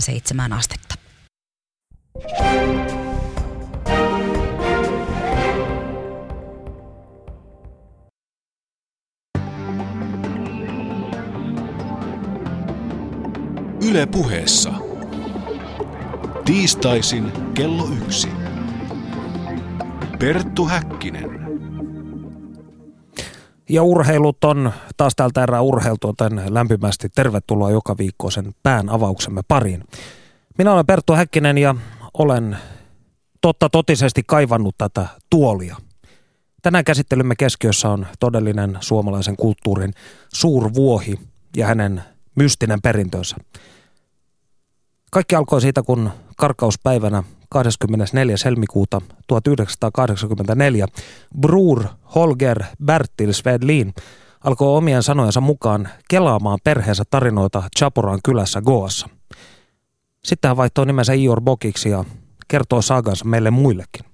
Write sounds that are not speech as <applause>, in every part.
7 astetta. Yle puheessa. Tiistaisin kello yksi. Perttu Häkkinen. Ja urheilut on taas täältä erää urheiltu, joten lämpimästi tervetuloa joka viikkoisen pään avauksemme pariin. Minä olen Perttu Häkkinen ja olen totta totisesti kaivannut tätä tuolia. Tänään käsittelymme keskiössä on todellinen suomalaisen kulttuurin suurvuohi ja hänen mystinen perintönsä. Kaikki alkoi siitä, kun karkauspäivänä 24. helmikuuta 1984 Brur Holger Bertil Svedlin alkoi omien sanojensa mukaan kelaamaan perheensä tarinoita Chaporan kylässä Goassa. Sitten hän vaihtoi nimensä Ior Bokiksi ja kertoi saagansa meille muillekin.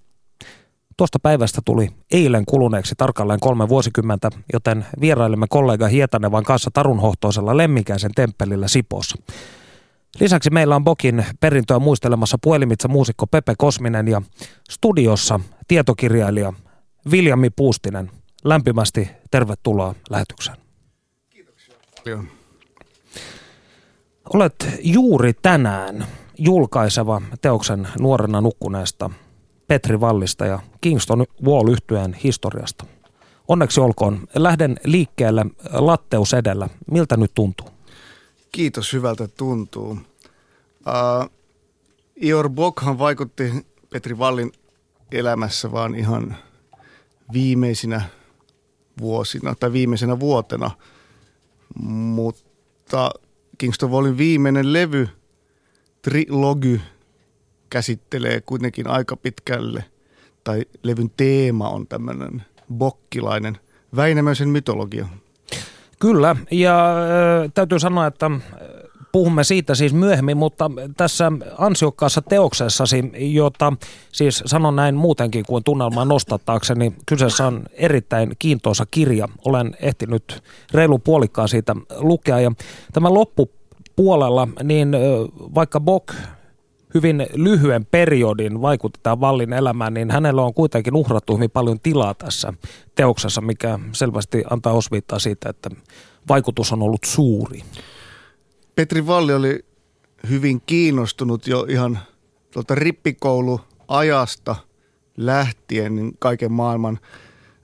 Tuosta päivästä tuli eilen kuluneeksi tarkalleen kolme vuosikymmentä, joten vierailemme kollega Hietanevan kanssa tarunhohtoisella lemmikäisen temppelillä Sipossa. Lisäksi meillä on Bokin perintöä muistelemassa puhelimitsa muusikko Pepe Kosminen ja studiossa tietokirjailija Viljami Puustinen. Lämpimästi tervetuloa lähetykseen. Kiitoksia paljon. Olet juuri tänään julkaiseva teoksen nuorena nukkuneesta Petri Vallista ja Kingston Wall yhtyeen historiasta. Onneksi olkoon. Lähden liikkeelle latteus edellä. Miltä nyt tuntuu? Kiitos, hyvältä tuntuu. Uh, Ior Bokhan vaikutti Petri Vallin elämässä vaan ihan viimeisinä vuosina tai viimeisenä vuotena, mutta Kingston Wallin viimeinen levy, Trilogy, käsittelee kuitenkin aika pitkälle, tai levyn teema on tämmöinen bokkilainen Väinämöisen mytologia. Kyllä, ja täytyy sanoa, että puhumme siitä siis myöhemmin, mutta tässä ansiokkaassa teoksessasi, jota siis sanon näin muutenkin kuin tunnelmaa nostattaakseni, kyseessä on erittäin kiintoisa kirja. Olen ehtinyt reilu puolikkaan siitä lukea ja tämän loppupuolella, niin vaikka Bok hyvin lyhyen periodin vaikutetaan Vallin elämään, niin hänellä on kuitenkin uhrattu hyvin paljon tilaa tässä teoksessa, mikä selvästi antaa osviittaa siitä, että vaikutus on ollut suuri. Petri Valli oli hyvin kiinnostunut jo ihan tuolta rippikouluajasta lähtien niin kaiken maailman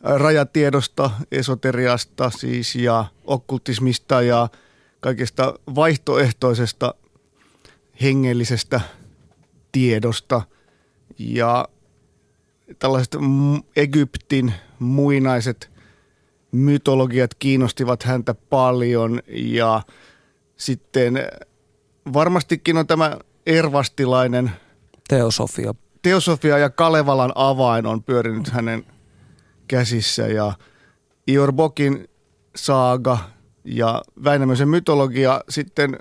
rajatiedosta, esoteriasta siis ja okkultismista ja kaikesta vaihtoehtoisesta hengellisestä tiedosta ja tällaiset Egyptin muinaiset mytologiat kiinnostivat häntä paljon ja sitten varmastikin on tämä ervastilainen teosofia. Teosofia ja Kalevalan avain on pyörinyt hänen käsissä ja Ior Bokin saaga ja Väinämöisen mytologia sitten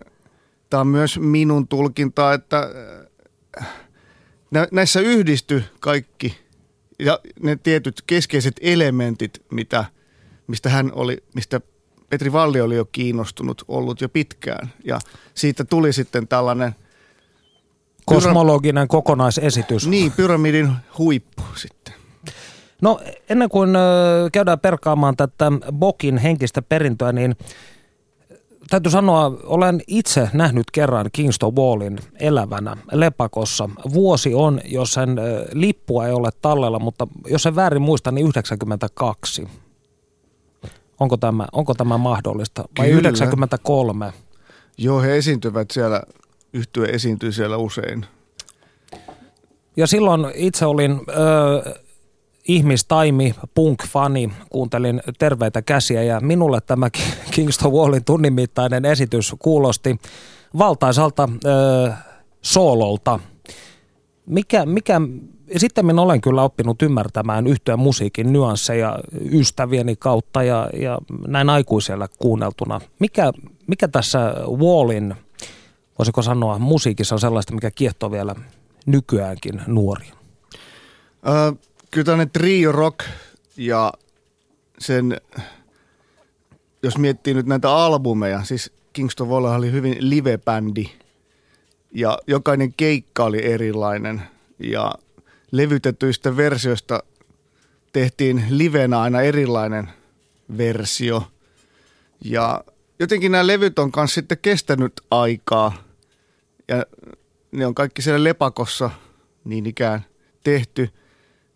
tämä on myös minun tulkinta, että näissä yhdisty kaikki ja ne tietyt keskeiset elementit, mitä, mistä hän oli, mistä Petri Valli oli jo kiinnostunut ollut jo pitkään. Ja siitä tuli sitten tällainen... Kosmologinen pyra- kokonaisesitys. Niin, pyramidin huippu sitten. No ennen kuin käydään perkaamaan tätä Bokin henkistä perintöä, niin täytyy sanoa, olen itse nähnyt kerran Kingston Wallin elävänä Lepakossa. Vuosi on, jos sen lippua ei ole tallella, mutta jos en väärin muista, niin 92. Onko tämä, onko tämä mahdollista? Vai Kyllä. 93? Joo, he esiintyvät siellä, yhtye esiintyy siellä usein. Ja silloin itse olin ö, ihmistaimi, punk-fani, kuuntelin terveitä käsiä ja minulle tämä Kingston Wallin tunnin mittainen esitys kuulosti valtaisalta ö, soololta. Mikä, mikä, sitten minä olen kyllä oppinut ymmärtämään yhtyä musiikin nyansseja ystävieni kautta ja, ja näin aikuisella kuunneltuna. Mikä, mikä tässä Wallin, voisiko sanoa, musiikissa on sellaista, mikä kiehtoo vielä nykyäänkin nuoria? Kyllä tämmöinen trio rock ja sen, jos miettii nyt näitä albumeja, siis Kingston Wall oli hyvin live-bändi ja jokainen keikka oli erilainen ja levytetyistä versioista tehtiin livenä aina erilainen versio. Ja jotenkin nämä levyt on kanssa sitten kestänyt aikaa ja ne on kaikki siellä lepakossa niin ikään tehty.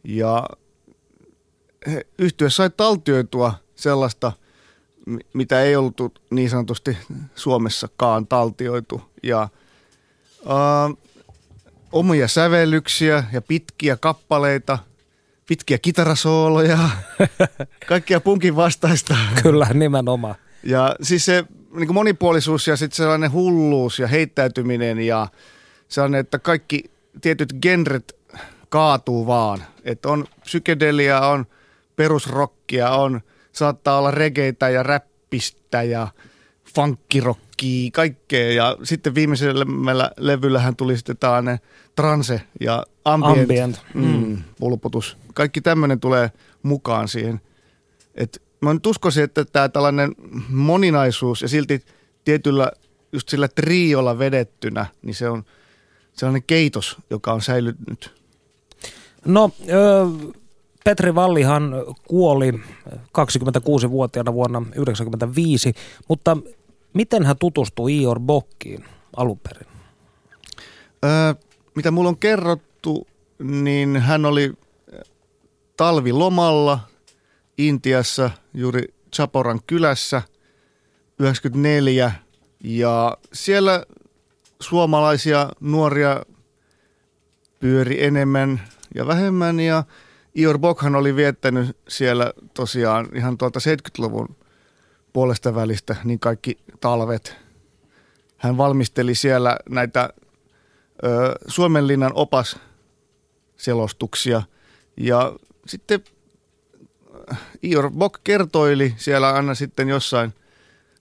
Ja yhtyö sai taltioitua sellaista, mitä ei ollut niin sanotusti Suomessakaan taltioitu. Ja äh, omia sävellyksiä ja pitkiä kappaleita, pitkiä kitarasooloja, <laughs> kaikkia punkin vastaista. Kyllä, nimenomaan. Ja siis se niin kuin monipuolisuus ja sitten sellainen hulluus ja heittäytyminen ja sellainen, että kaikki tietyt genret kaatuu vaan. Että on psykedelia, on perusrockia, on saattaa olla regeitä ja räppistä ja funkkirokkia, kaikkea. Ja sitten viimeisellä levyllähän tuli sitten tällainen transe ja ambient, Ambient, Mm, pulputus. Kaikki tämmöinen tulee mukaan siihen. Et mä nyt uskoisin, että tämä tällainen moninaisuus ja silti tietyllä just sillä triolla vedettynä, niin se on sellainen keitos, joka on säilynyt. No, Petri Vallihan kuoli 26-vuotiaana vuonna 1995, mutta miten hän tutustui Ior Bokkiin alun perin? Öö, mitä mulla on kerrottu, niin hän oli talvilomalla Intiassa juuri Chaporan kylässä 94 ja siellä suomalaisia nuoria pyöri enemmän ja vähemmän ja Ior Bokhan oli viettänyt siellä tosiaan ihan tuolta 70-luvun puolesta välistä niin kaikki talvet. Hän valmisteli siellä näitä ö, Suomenlinnan opas selostuksia ja sitten Ior Bok kertoili siellä aina sitten jossain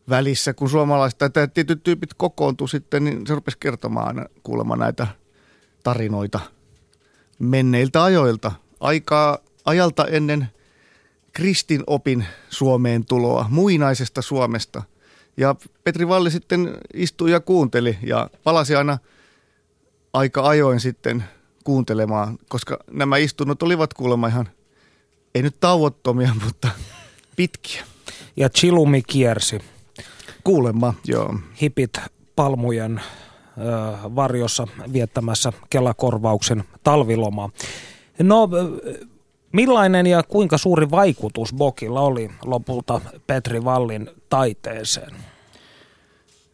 välissä, kun suomalaiset tai tietyt tyypit kokoontu sitten, niin se rupesi kertomaan aina kuulemma näitä tarinoita menneiltä ajoilta, aikaa ajalta ennen kristinopin Suomeen tuloa, muinaisesta Suomesta. Ja Petri Valli sitten istui ja kuunteli ja palasi aina aika ajoin sitten kuuntelemaan, koska nämä istunnot olivat kuulemma ihan, ei nyt tauottomia, <laughs> mutta pitkiä. Ja Chilumi kiersi Kuulemma, joo. hipit palmujen varjossa viettämässä Kelakorvauksen talvilomaa. No, ö, millainen ja kuinka suuri vaikutus Bokilla oli lopulta Petri Vallin taiteeseen?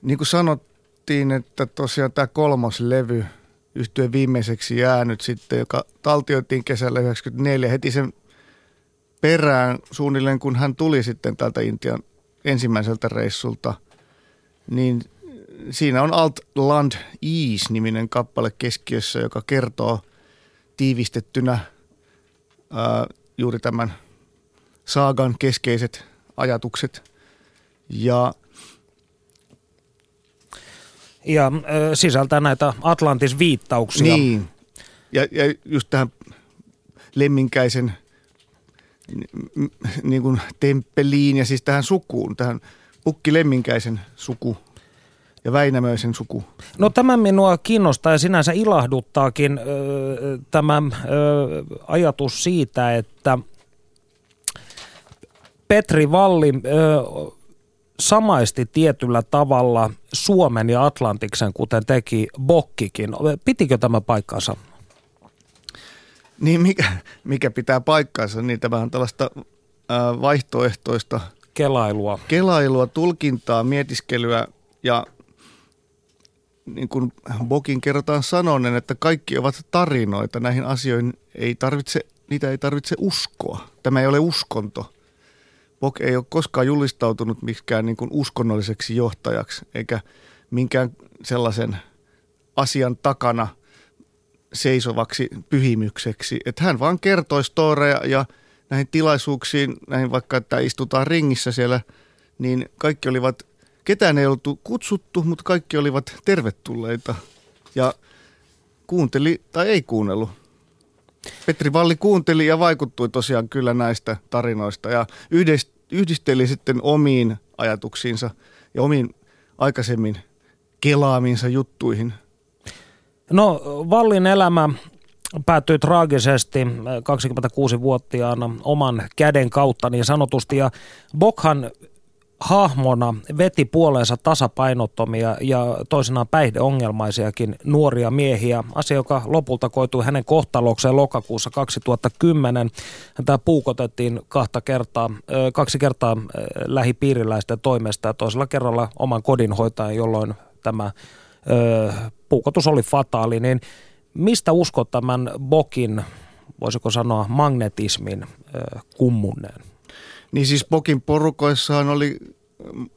Niin kuin sanottiin, että tosiaan tämä kolmas levy yhtyeen viimeiseksi jäänyt sitten, joka taltioitiin kesällä 94 heti sen perään suunnilleen, kun hän tuli sitten täältä Intian ensimmäiseltä reissulta, niin siinä on Alt Land Ease-niminen kappale keskiössä, joka kertoo tiivistettynä ää, juuri tämän saagan keskeiset ajatukset. Ja Ja ö, sisältää näitä Atlantis-viittauksia. Niin. Ja, ja just tähän lemminkäisen niin kuin temppeliin ja siis tähän sukuun, tähän Pukki Lemminkäisen suku ja Väinämöisen suku. No tämä minua kiinnostaa ja sinänsä ilahduttaakin ö, tämä ö, ajatus siitä, että Petri Valli ö, samaisti tietyllä tavalla Suomen ja Atlantiksen, kuten teki Bokkikin. Pitikö tämä paikkansa? Niin mikä, mikä pitää paikkaansa, niin tämä on tällaista vaihtoehtoista Kelailua. kelailua, tulkintaa, mietiskelyä ja niin kuin Bokin kerrotaan sanoneen, että kaikki ovat tarinoita. Näihin asioihin ei tarvitse, niitä ei tarvitse uskoa. Tämä ei ole uskonto. Bok ei ole koskaan julistautunut mikään niin kuin uskonnolliseksi johtajaksi, eikä minkään sellaisen asian takana seisovaksi pyhimykseksi. Että hän vaan kertoi storeja ja näihin tilaisuuksiin, näihin vaikka, että istutaan ringissä siellä, niin kaikki olivat, ketään ei ollut kutsuttu, mutta kaikki olivat tervetulleita. Ja kuunteli tai ei kuunnellut. Petri Valli kuunteli ja vaikuttui tosiaan kyllä näistä tarinoista ja yhdist- yhdisteli sitten omiin ajatuksiinsa ja omiin aikaisemmin kelaaminsa juttuihin. No Vallin elämä päättyi traagisesti 26-vuotiaana oman käden kautta niin sanotusti. Ja Bokhan hahmona veti puoleensa tasapainottomia ja toisinaan päihdeongelmaisiakin nuoria miehiä. Asia, joka lopulta koitui hänen kohtalokseen lokakuussa 2010. Tämä puukotettiin kahta kertaa, kaksi kertaa lähipiiriläisten toimesta ja toisella kerralla oman kodinhoitajan, jolloin tämä puukotus oli fataali. Niin mistä uskot tämän Bokin, voisiko sanoa magnetismin kummunneen? Niin siis Pokin porukoissaan oli mm,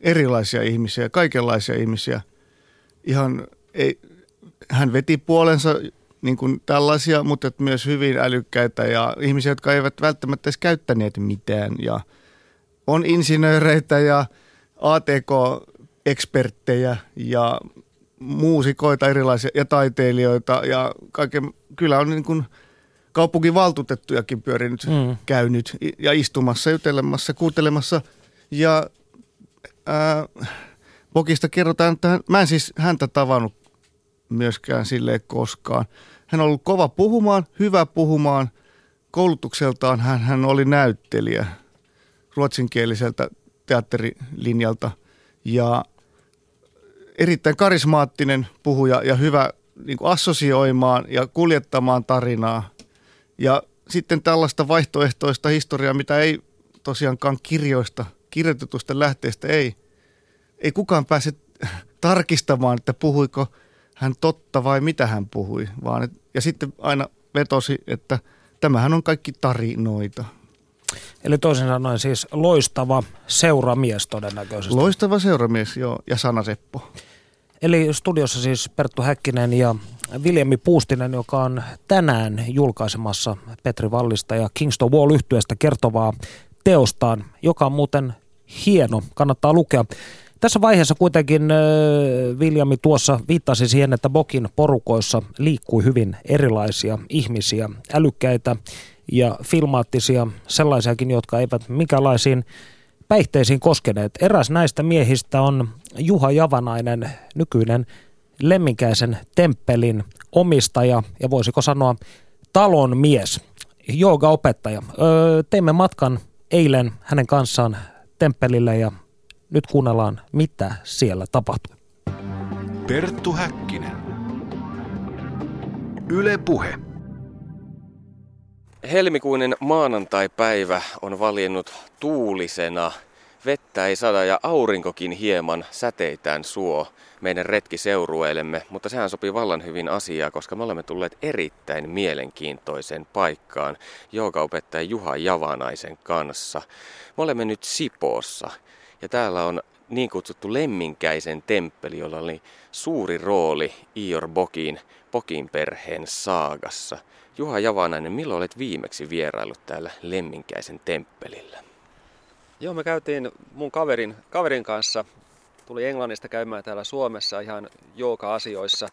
erilaisia ihmisiä, kaikenlaisia ihmisiä. Ihan ei, hän veti puolensa niin kuin tällaisia, mutta myös hyvin älykkäitä ja ihmisiä, jotka eivät välttämättä edes käyttäneet mitään. Ja on insinööreitä ja ATK-eksperttejä ja muusikoita erilaisia ja taiteilijoita ja kaiken, kyllä on niin kuin – kaupunkivaltuutettujakin pyörinyt, mm. käynyt ja istumassa, jutelemassa, kuuntelemassa. Ja ää, Bokista kerrotaan, että hän, mä en siis häntä tavannut myöskään sille koskaan. Hän on ollut kova puhumaan, hyvä puhumaan. Koulutukseltaan hän, hän oli näyttelijä ruotsinkieliseltä teatterilinjalta ja erittäin karismaattinen puhuja ja hyvä niin kuin assosioimaan ja kuljettamaan tarinaa ja sitten tällaista vaihtoehtoista historiaa, mitä ei tosiaankaan kirjoista, kirjoitetusta lähteestä ei, ei kukaan pääse tarkistamaan, että puhuiko hän totta vai mitä hän puhui. Vaan et, ja sitten aina vetosi, että tämähän on kaikki tarinoita. Eli toisin sanoen siis loistava seuramies todennäköisesti. Loistava seuramies, joo, ja Sanaseppo. Eli studiossa siis Perttu Häkkinen ja Viljami Puustinen, joka on tänään julkaisemassa Petri Vallista ja Kingston Wall yhtyeestä kertovaa teostaan, joka on muuten hieno, kannattaa lukea. Tässä vaiheessa kuitenkin Viljami tuossa viittasi siihen, että Bokin porukoissa liikkui hyvin erilaisia ihmisiä, älykkäitä ja filmaattisia, sellaisiakin, jotka eivät minkälaisiin päihteisiin koskeneet. Eräs näistä miehistä on Juha Javanainen, nykyinen Lemminkäisen temppelin omistaja ja voisiko sanoa talon mies, joogaopettaja. Öö, teimme matkan eilen hänen kanssaan temppelille ja nyt kuunnellaan, mitä siellä tapahtui. Perttu Häkkinen. Yle Puhe. Helmikuinen maanantai-päivä on valjennut tuulisena. Vettä ei sada ja aurinkokin hieman säteitään suo meidän retkiseurueellemme, mutta sehän sopii vallan hyvin asiaa, koska me olemme tulleet erittäin mielenkiintoiseen paikkaan joogaopettaja Juha Javanaisen kanssa. Me olemme nyt Sipoossa ja täällä on niin kutsuttu Lemminkäisen temppeli, jolla oli suuri rooli Ior Bokin, Bokin perheen saagassa. Juha Javanainen, milloin olet viimeksi vierailut täällä Lemminkäisen temppelillä? Joo, me käytiin mun kaverin, kaverin kanssa tuli Englannista käymään täällä Suomessa ihan jooga-asioissa.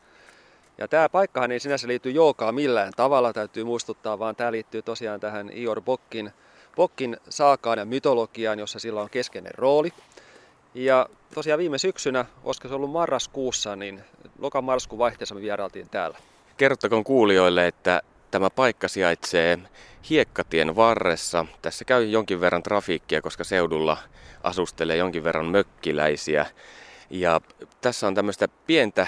Ja tämä paikkahan ei sinänsä liity joogaan millään tavalla, täytyy muistuttaa, vaan tämä liittyy tosiaan tähän Ior Bokkin, Bokkin saakaan ja mytologiaan, jossa sillä on keskeinen rooli. Ja tosiaan viime syksynä, olisiko se ollut marraskuussa, niin loka-marraskuun vaihteessa me vierailtiin täällä. Kertokoon kuulijoille, että tämä paikka sijaitsee Hiekkatien varressa. Tässä käy jonkin verran trafiikkia, koska seudulla asustelee jonkin verran mökkiläisiä. Ja tässä on tämmöistä pientä,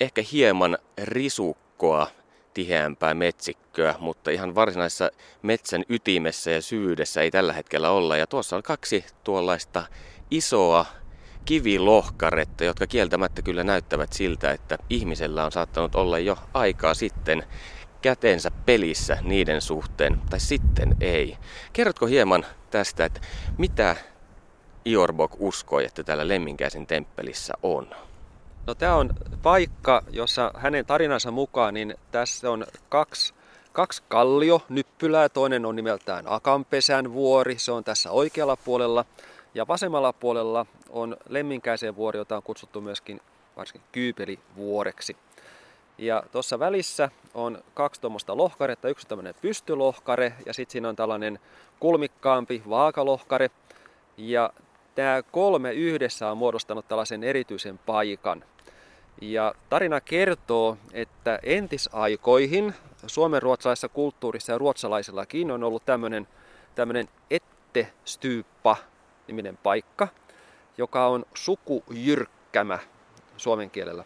ehkä hieman risukkoa tiheämpää metsikköä, mutta ihan varsinaisessa metsän ytimessä ja syvyydessä ei tällä hetkellä olla. Ja tuossa on kaksi tuollaista isoa kivilohkaretta, jotka kieltämättä kyllä näyttävät siltä, että ihmisellä on saattanut olla jo aikaa sitten kätensä pelissä niiden suhteen, tai sitten ei. Kerrotko hieman tästä, että mitä Iorbok uskoi, että täällä Lemminkäisen temppelissä on? No tämä on paikka, jossa hänen tarinansa mukaan, niin tässä on kaksi, kaksi kallio nyppylää. Toinen on nimeltään Akanpesän vuori, se on tässä oikealla puolella. Ja vasemmalla puolella on Lemminkäisen vuori, jota on kutsuttu myöskin varsinkin Kyypelivuoreksi. Ja tuossa välissä on kaksi tuommoista lohkaretta, yksi tämmöinen pystylohkare ja sitten siinä on tällainen kulmikkaampi vaakalohkare. Ja tämä kolme yhdessä on muodostanut tällaisen erityisen paikan. Ja tarina kertoo, että entisaikoihin Suomen ruotsalaisessa kulttuurissa ja ruotsalaisillakin on ollut tämmöinen, tämmöinen Ettestyyppa niminen paikka, joka on sukujyrkkämä suomen kielellä.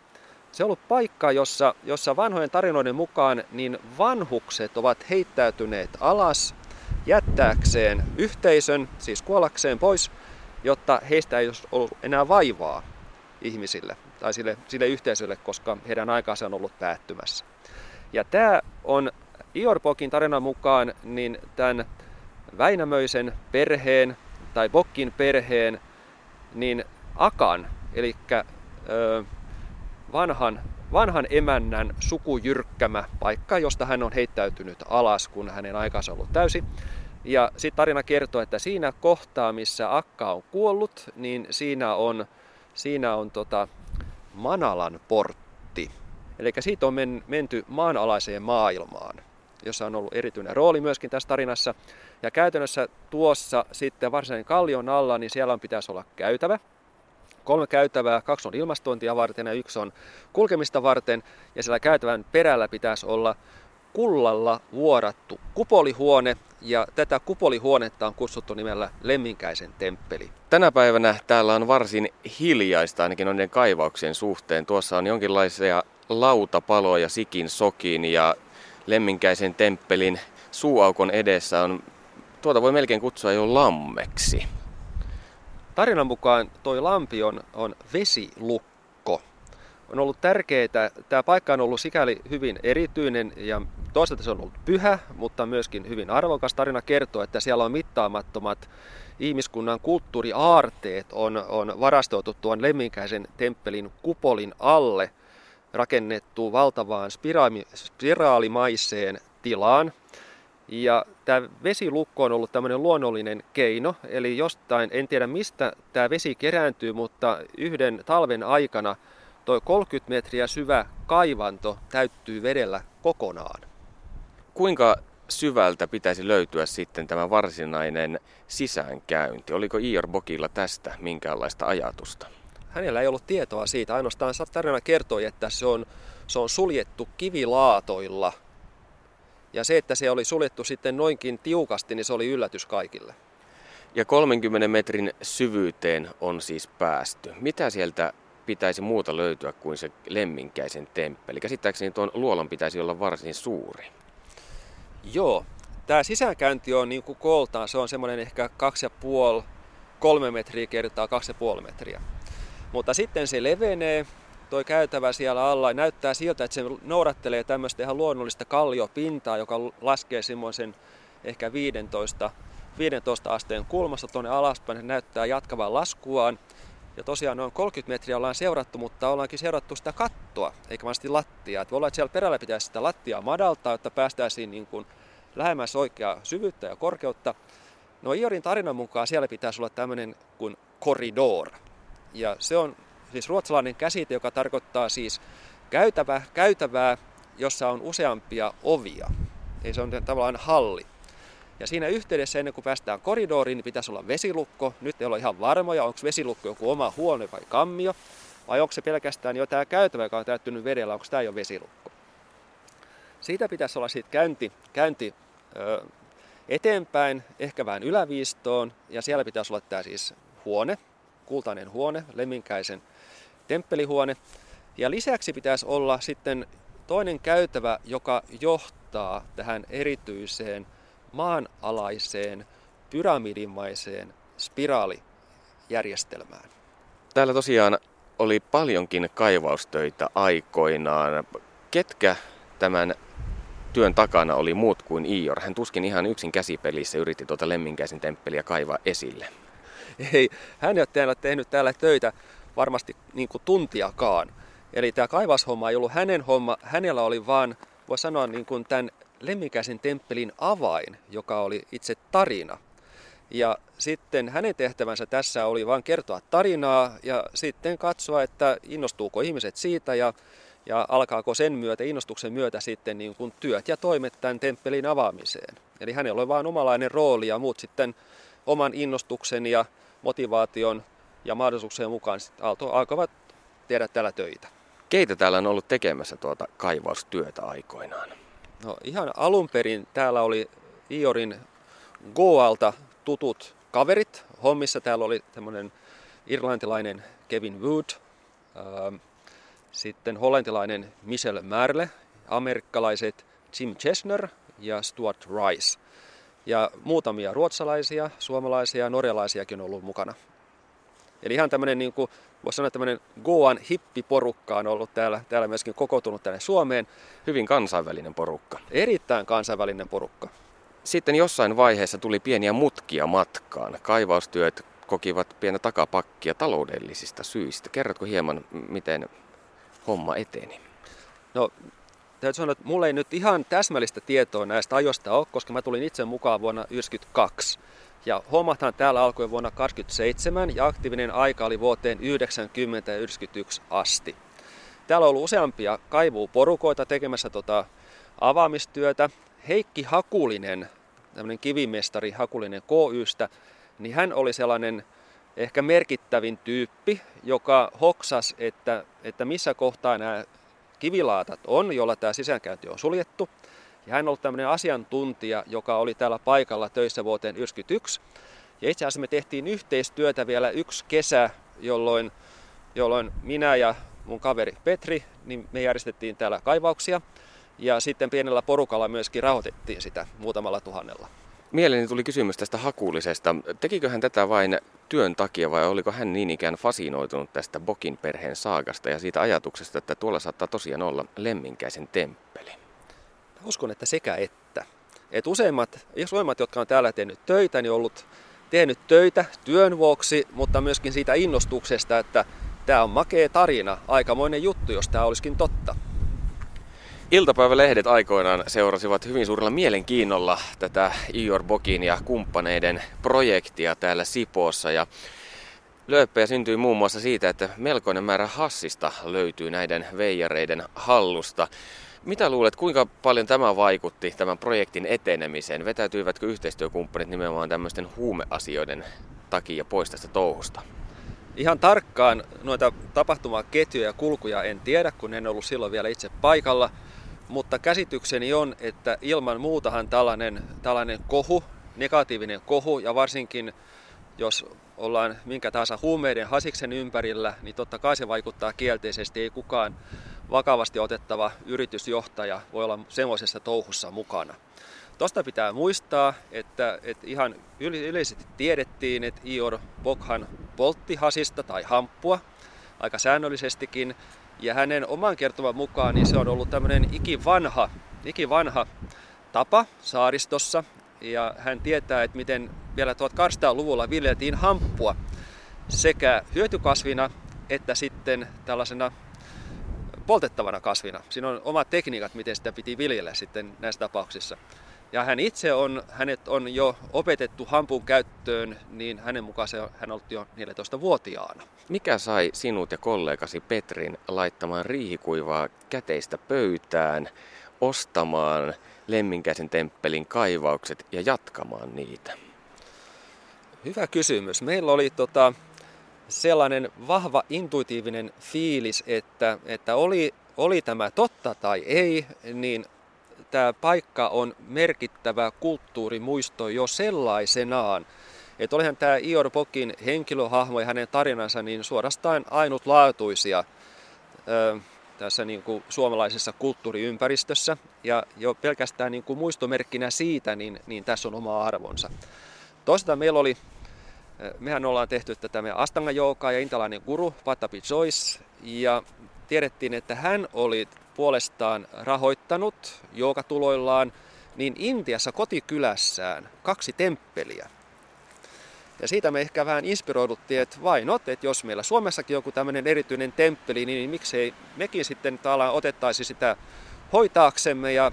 Se on ollut paikka, jossa, jossa vanhojen tarinoiden mukaan niin vanhukset ovat heittäytyneet alas jättääkseen yhteisön, siis kuollakseen pois, jotta heistä ei olisi ollut enää vaivaa ihmisille tai sille, sille yhteisölle, koska heidän aikansa on ollut päättymässä. Ja tämä on Iorpokin tarinan mukaan niin tämän Väinämöisen perheen tai Bokkin perheen niin Akan, eli vanhan, vanhan emännän sukujyrkkämä paikka, josta hän on heittäytynyt alas, kun hänen aikansa on ollut täysi. Ja sitten tarina kertoo, että siinä kohtaa, missä Akka on kuollut, niin siinä on, siinä on tota Manalan portti. Eli siitä on men, menty maanalaiseen maailmaan, jossa on ollut erityinen rooli myöskin tässä tarinassa. Ja käytännössä tuossa sitten varsinainen kallion alla, niin siellä on pitäisi olla käytävä, kolme käytävää, kaksi on ilmastointia varten ja yksi on kulkemista varten. Ja siellä käytävän perällä pitäisi olla kullalla vuorattu kupolihuone, ja tätä kupolihuonetta on kutsuttu nimellä Lemminkäisen temppeli. Tänä päivänä täällä on varsin hiljaista ainakin noiden kaivauksien suhteen. Tuossa on jonkinlaisia lautapaloja sikin sokin ja Lemminkäisen temppelin suuaukon edessä on, tuota voi melkein kutsua jo lammeksi. Tarinan mukaan toi lampi on, on vesilukko. On ollut tärkeää, tämä paikka on ollut sikäli hyvin erityinen ja toisaalta se on ollut pyhä, mutta myöskin hyvin arvokas. Tarina kertoo, että siellä on mittaamattomat ihmiskunnan kulttuuriaarteet on, on varastoitu tuon Lemminkäisen temppelin kupolin alle rakennettu valtavaan spiraalimaiseen tilaan. Ja tämä vesilukko on ollut tämmöinen luonnollinen keino, eli jostain, en tiedä mistä tämä vesi kerääntyy, mutta yhden talven aikana tuo 30 metriä syvä kaivanto täyttyy vedellä kokonaan. Kuinka syvältä pitäisi löytyä sitten tämä varsinainen sisäänkäynti? Oliko Ior Bokilla tästä minkäänlaista ajatusta? Hänellä ei ollut tietoa siitä, ainoastaan tarina kertoi, että se on, se on suljettu kivilaatoilla – ja se, että se oli suljettu sitten noinkin tiukasti, niin se oli yllätys kaikille. Ja 30 metrin syvyyteen on siis päästy. Mitä sieltä pitäisi muuta löytyä kuin se lemminkäisen temppeli? Käsittääkseni tuon luolan pitäisi olla varsin suuri. Joo, tämä sisäänkäynti on niin kuin kooltaan, se on semmoinen ehkä 2,5 3 metriä kertaa 2,5 metriä. Mutta sitten se levenee toi käytävä siellä alla näyttää siltä, että se noudattelee tämmöistä ihan luonnollista kalliopintaa, joka laskee semmoisen ehkä 15, 15 asteen kulmassa tuonne alaspäin. Se näyttää jatkavan laskuaan. Ja tosiaan noin 30 metriä ollaan seurattu, mutta ollaankin seurattu sitä kattoa, eikä vaan lattiaa. Että voi olla, että siellä perällä pitäisi sitä lattiaa madaltaa, että päästäisiin niin kuin lähemmäs oikeaa syvyyttä ja korkeutta. No Iorin tarinan mukaan siellä pitäisi olla tämmöinen kuin koridor. Ja se on siis ruotsalainen käsite, joka tarkoittaa siis käytävä, käytävää, jossa on useampia ovia. Eli se on tavallaan halli. Ja siinä yhteydessä ennen kuin päästään koridoriin, niin pitäisi olla vesilukko. Nyt ei ole ihan varmoja, onko vesilukko joku oma huone vai kammio. Vai onko se pelkästään jo tämä käytävä, joka on täyttynyt vedellä, onko tämä jo vesilukko. Siitä pitäisi olla sitten käynti, käynti ö, eteenpäin, ehkä vähän yläviistoon. Ja siellä pitäisi olla tämä siis huone, kultainen huone, lemminkäisen temppelihuone. Ja lisäksi pitäisi olla sitten toinen käytävä, joka johtaa tähän erityiseen maanalaiseen pyramidimaiseen spiraalijärjestelmään. Täällä tosiaan oli paljonkin kaivaustöitä aikoinaan. Ketkä tämän työn takana oli muut kuin Ior? Hän tuskin ihan yksin käsipelissä yritti tuota Lemminkäisen temppeliä kaivaa esille. Ei, hän ei ole tehnyt täällä töitä varmasti niin kuin tuntiakaan. Eli tämä kaivashomma ei ollut hänen homma, hänellä oli vaan, voi sanoa niin kuin tämän Lemmikäisen temppelin avain, joka oli itse tarina. Ja sitten hänen tehtävänsä tässä oli vain kertoa tarinaa ja sitten katsoa, että innostuuko ihmiset siitä ja, ja alkaako sen myötä, innostuksen myötä sitten niin kuin työt ja toimet tämän temppelin avaamiseen. Eli hänellä oli vain omalainen rooli ja muut sitten oman innostuksen ja motivaation ja mahdollisuuksien mukaan Aalto alkoivat tehdä täällä töitä. Keitä täällä on ollut tekemässä tuota kaivaustyötä aikoinaan? No ihan alun perin täällä oli Iorin Goalta tutut kaverit. Hommissa täällä oli tämmöinen irlantilainen Kevin Wood, ähm, sitten hollantilainen Michel Merle, amerikkalaiset Jim Chesner ja Stuart Rice. Ja muutamia ruotsalaisia, suomalaisia ja norjalaisiakin on ollut mukana. Eli ihan tämmöinen, niin kuin, voisi sanoa, tämmöinen Goan hippiporukka on ollut täällä, täällä myöskin kokoontunut tänne Suomeen. Hyvin kansainvälinen porukka. Erittäin kansainvälinen porukka. Sitten jossain vaiheessa tuli pieniä mutkia matkaan. Kaivaustyöt kokivat pientä takapakkia taloudellisista syistä. Kerrotko hieman, miten homma eteni? No, täytyy sanoa, että mulla ei nyt ihan täsmällistä tietoa näistä ajoista ole, koska mä tulin itse mukaan vuonna 1992. Ja hommathan täällä alkoi vuonna 1927 ja aktiivinen aika oli vuoteen 90 ja 91 asti. Täällä on ollut useampia kaivuuporukoita tekemässä tota avaamistyötä. Heikki Hakulinen, tämmöinen kivimestari Hakulinen KYstä, niin hän oli sellainen ehkä merkittävin tyyppi, joka hoksas, että, että missä kohtaa nämä kivilaatat on, jolla tämä sisäänkäynti on suljettu. Ja hän on ollut tämmöinen asiantuntija, joka oli täällä paikalla töissä vuoteen 1991. Ja itse asiassa me tehtiin yhteistyötä vielä yksi kesä, jolloin, jolloin minä ja mun kaveri Petri, niin me järjestettiin täällä kaivauksia. Ja sitten pienellä porukalla myöskin rahoitettiin sitä muutamalla tuhannella. Mieleeni tuli kysymys tästä hakulisesta. Tekikö hän tätä vain työn takia vai oliko hän niin ikään fasinoitunut tästä Bokin perheen saagasta ja siitä ajatuksesta, että tuolla saattaa tosiaan olla lemminkäisen temppeli? Uskon, että sekä että. Et useimmat, useimmat, jotka on täällä tehnyt töitä, niin on ollut tehnyt töitä työn vuoksi, mutta myöskin siitä innostuksesta, että tämä on makea tarina, aikamoinen juttu, jos tämä olisikin totta. Iltapäivälehdet aikoinaan seurasivat hyvin suurella mielenkiinnolla tätä Ior Bokin ja kumppaneiden projektia täällä Sipoossa. Ja lööppejä syntyi muun muassa siitä, että melkoinen määrä hassista löytyy näiden veijareiden hallusta. Mitä luulet, kuinka paljon tämä vaikutti tämän projektin etenemiseen? Vetäytyivätkö yhteistyökumppanit nimenomaan tämmöisten huumeasioiden takia pois tästä touhusta? Ihan tarkkaan noita tapahtumaketjuja ja kulkuja en tiedä, kun en ollut silloin vielä itse paikalla. Mutta käsitykseni on, että ilman muutahan tällainen, tällainen kohu, negatiivinen kohu ja varsinkin jos ollaan minkä tahansa huumeiden hasiksen ympärillä, niin totta kai se vaikuttaa kielteisesti. Ei kukaan vakavasti otettava yritysjohtaja voi olla semmoisessa touhussa mukana. Tosta pitää muistaa, että, että ihan yleisesti tiedettiin, että Ior Bokhan poltti hasista tai hamppua aika säännöllisestikin. Ja hänen oman kertoman mukaan niin se on ollut tämmöinen ikivanha, ikivanha tapa saaristossa. Ja hän tietää, että miten vielä 1800-luvulla viljeltiin hamppua sekä hyötykasvina että sitten tällaisena poltettavana kasvina. Siinä on omat tekniikat, miten sitä piti viljellä sitten näissä tapauksissa. Ja hän itse on, hänet on jo opetettu hampun käyttöön, niin hänen mukaan se, hän oltiin jo 14-vuotiaana. Mikä sai sinut ja kollegasi Petrin laittamaan riihikuivaa käteistä pöytään, ostamaan Lemminkäisen temppelin kaivaukset ja jatkamaan niitä? Hyvä kysymys. Meillä oli tota, sellainen vahva intuitiivinen fiilis, että, että oli, oli tämä totta tai ei, niin tämä paikka on merkittävä kulttuurimuisto jo sellaisenaan. Että olihan tämä Ior Pokin henkilöhahmo ja hänen tarinansa niin suorastaan ainutlaatuisia ö, tässä niin kuin suomalaisessa kulttuuriympäristössä. Ja jo pelkästään niin kuin muistomerkkinä siitä, niin, niin tässä on oma arvonsa. Toisaalta meillä oli, mehän ollaan tehty tätä meidän Astanga ja intalainen guru Patapi Joyce. Ja tiedettiin, että hän oli puolestaan rahoittanut joukatuloillaan niin Intiassa kotikylässään kaksi temppeliä. Ja siitä me ehkä vähän inspiroiduttiin, että vain not, että jos meillä Suomessakin joku tämmöinen erityinen temppeli, niin miksei mekin sitten täällä otettaisi sitä hoitaaksemme ja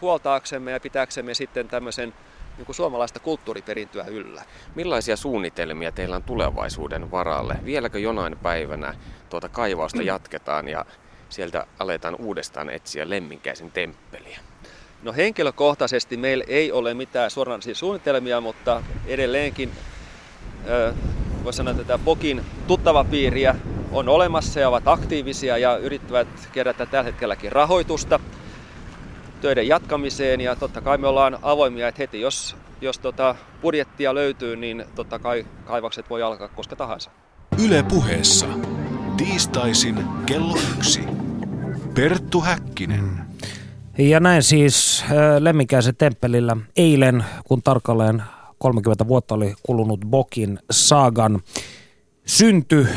huoltaaksemme ja pitääksemme sitten tämmöisen niin kuin suomalaista kulttuuriperintöä yllä. Millaisia suunnitelmia teillä on tulevaisuuden varalle? Vieläkö jonain päivänä tuota kaivausta jatketaan ja sieltä aletaan uudestaan etsiä Lemminkäisen temppeliä? No henkilökohtaisesti meillä ei ole mitään suoranaisia suunnitelmia, mutta edelleenkin voisi sanoa tätä Pokin tuttava piiriä on olemassa ja ovat aktiivisia ja yrittävät kerätä tällä hetkelläkin rahoitusta töiden jatkamiseen ja totta kai me ollaan avoimia, että heti jos, jos tota budjettia löytyy, niin totta kai kaivakset voi alkaa koska tahansa. Yle puheessa. Tiistaisin kello yksi. Perttu Häkkinen. Ja näin siis Lemminkäisen temppelillä eilen, kun tarkalleen 30 vuotta oli kulunut Bokin saagan synty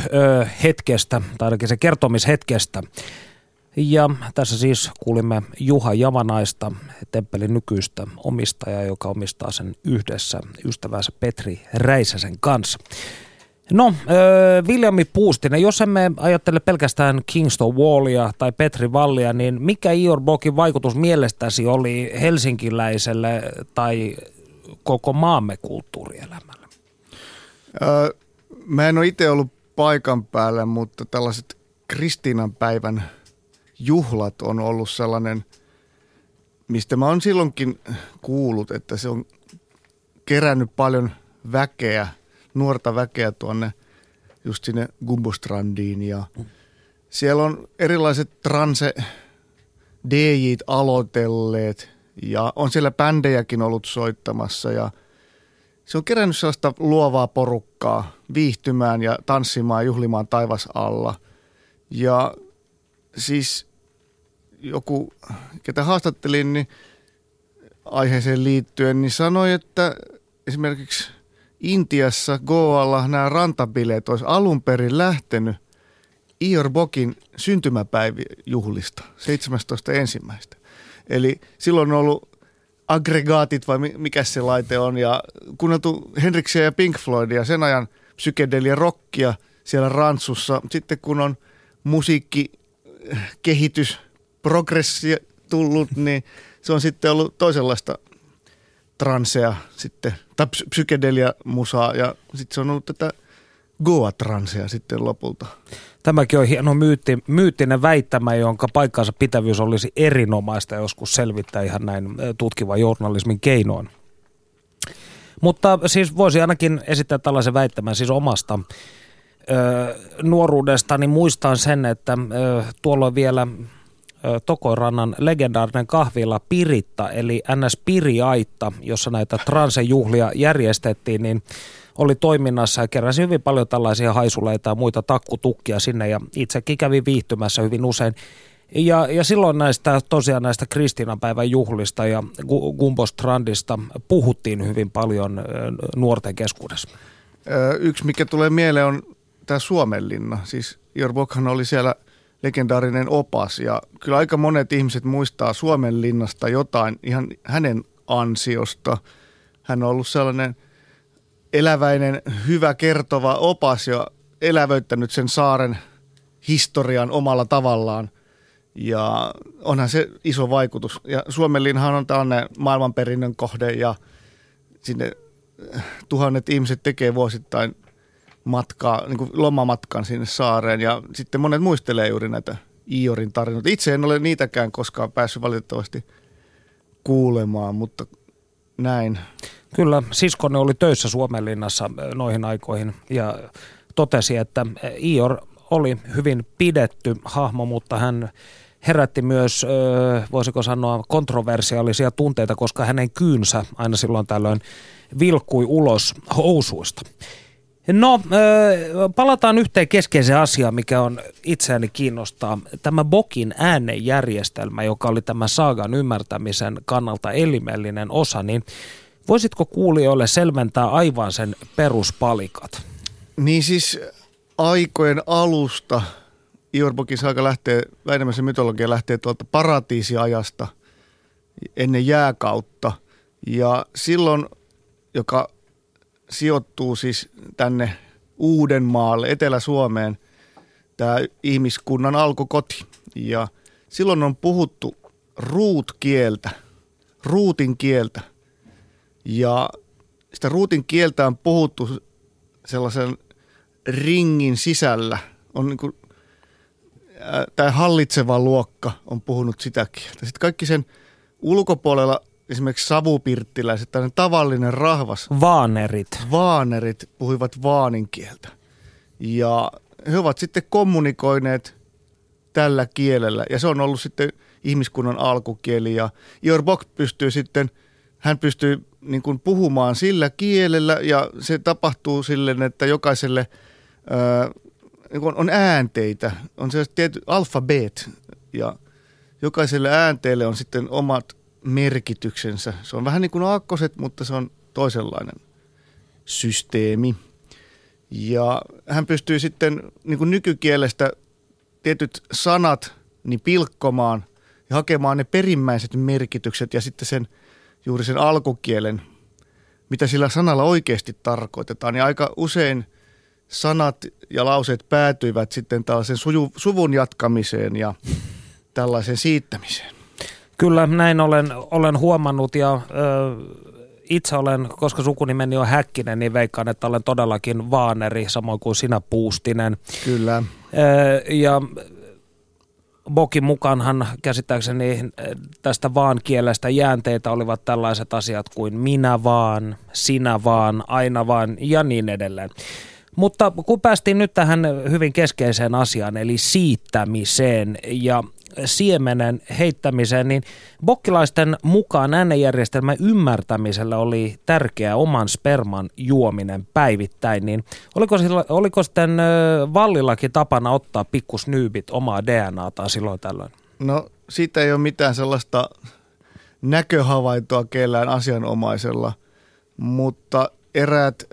hetkestä, tai ainakin se kertomishetkestä. Ja tässä siis kuulimme Juha Javanaista, temppelin nykyistä omistajaa, joka omistaa sen yhdessä ystävänsä Petri Räisäsen kanssa. No, äh, Viljami Puustinen, jos emme ajattele pelkästään Kingston Wallia tai Petri Vallia, niin mikä Ior Bokin vaikutus mielestäsi oli helsinkiläiselle tai koko maamme kulttuurielämälle? Öö, mä en ole itse ollut paikan päällä, mutta tällaiset Kristiinan päivän juhlat on ollut sellainen, mistä mä oon silloinkin kuullut, että se on kerännyt paljon väkeä, nuorta väkeä tuonne just sinne Gumbostrandiin ja siellä on erilaiset transe DJt aloitelleet ja on siellä bändejäkin ollut soittamassa ja se on kerännyt sellaista luovaa porukkaa viihtymään ja tanssimaan, juhlimaan taivas alla. Ja siis joku, ketä haastattelin, niin aiheeseen liittyen, niin sanoi, että esimerkiksi Intiassa Goalla nämä rantabileet olisi alun perin lähtenyt Ior Bokin syntymäpäiväjuhlista 17. ensimmäistä. Eli silloin on ollut aggregaatit vai mikä se laite on ja kuunneltu Henriksen ja Pink Floydia sen ajan psykedelia rockia siellä Rantsussa. Sitten kun on musiikki kehitys progressi tullut, niin se on sitten ollut toisenlaista transea sitten, tai psykedelia musaa ja sitten se on ollut tätä Goa-transea sitten lopulta. Tämäkin on hieno myytti, myyttinen väittämä, jonka paikkansa pitävyys olisi erinomaista joskus selvittää ihan näin tutkivan journalismin keinoin. Mutta siis voisi ainakin esittää tällaisen väittämän siis omasta ö, nuoruudestani. Muistan sen, että ö, tuolloin vielä Tokorannan legendaarinen kahvila Piritta, eli NS Piriaitta, jossa näitä transejuhlia järjestettiin, niin oli toiminnassa ja keräsi hyvin paljon tällaisia haisuleita ja muita takkutukkia sinne ja itsekin kävin viihtymässä hyvin usein. Ja, ja silloin näistä tosiaan näistä Kristiinanpäivän juhlista ja Gumbostrandista puhuttiin hyvin paljon nuorten keskuudessa. Yksi, mikä tulee mieleen on tämä Suomenlinna. Siis Jorbokhan oli siellä – legendaarinen opas ja kyllä aika monet ihmiset muistaa Suomen linnasta jotain ihan hänen ansiosta. Hän on ollut sellainen eläväinen, hyvä kertova opas ja elävöittänyt sen saaren historian omalla tavallaan. Ja onhan se iso vaikutus. Ja Suomenlinhan on tällainen maailmanperinnön kohde ja sinne tuhannet ihmiset tekee vuosittain matkaa, niin kuin lomamatkan sinne saareen ja sitten monet muistelee juuri näitä Iorin tarinoita. Itse en ole niitäkään koskaan päässyt valitettavasti kuulemaan, mutta näin. Kyllä, siskoni oli töissä Suomenlinnassa noihin aikoihin ja totesi, että Ior oli hyvin pidetty hahmo, mutta hän herätti myös, voisiko sanoa, kontroversiaalisia tunteita, koska hänen kyynsä aina silloin tällöin vilkkui ulos housuista. No, palataan yhteen keskeiseen asiaan, mikä on itseäni kiinnostaa. Tämä Bokin äänejärjestelmä, joka oli tämä saagan ymmärtämisen kannalta elimellinen osa, niin voisitko kuulijoille selventää aivan sen peruspalikat? Niin siis aikojen alusta Bokin saaga lähtee, Väinämäisen mytologia lähtee tuolta paratiisiajasta ennen jääkautta. Ja silloin, joka sijoittuu siis tänne Uudenmaalle, Etelä-Suomeen, tämä ihmiskunnan alkukoti. Ja silloin on puhuttu ruutkieltä, ruutin kieltä. Ja sitä ruutin kieltä on puhuttu sellaisen ringin sisällä. On niin kuin, tämä hallitseva luokka on puhunut sitä kieltä. Sitten kaikki sen ulkopuolella esimerkiksi savupirttiläiset, tällainen tavallinen rahvas. Vaanerit. Vaanerit puhuivat vaanin kieltä. Ja he ovat sitten kommunikoineet tällä kielellä ja se on ollut sitten ihmiskunnan alkukieli ja Ior Bock pystyy sitten, hän pystyy niin kuin puhumaan sillä kielellä ja se tapahtuu silleen, että jokaiselle ää, niin on äänteitä, on se tietty alfabet ja jokaiselle äänteelle on sitten omat merkityksensä. Se on vähän niin kuin aakkoset, mutta se on toisenlainen systeemi. Ja hän pystyy sitten niin kuin nykykielestä tietyt sanat niin pilkkomaan ja hakemaan ne perimmäiset merkitykset ja sitten sen juuri sen alkukielen, mitä sillä sanalla oikeasti tarkoitetaan. Ja aika usein sanat ja lauseet päätyivät sitten tällaisen suju, suvun jatkamiseen ja tällaisen siittämiseen. Kyllä, näin olen, olen huomannut ja ö, itse olen, koska sukunimeni on Häkkinen, niin veikkaan, että olen todellakin Vaaneri, samoin kuin sinä Puustinen. Kyllä. Ö, ja Bokin mukaanhan käsittääkseni tästä vaan kielestä jäänteitä olivat tällaiset asiat kuin minä vaan, sinä vaan, aina vaan ja niin edelleen. Mutta kun päästiin nyt tähän hyvin keskeiseen asiaan, eli siittämiseen ja siemenen heittämiseen, niin bokkilaisten mukaan äänenjärjestelmän ymmärtämisellä oli tärkeää oman sperman juominen päivittäin. Niin oliko, sillä, oliko sitten Vallillakin tapana ottaa pikkusnyypit omaa DNAtaan silloin tällöin? No siitä ei ole mitään sellaista näköhavaintoa kellään asianomaisella, mutta eräät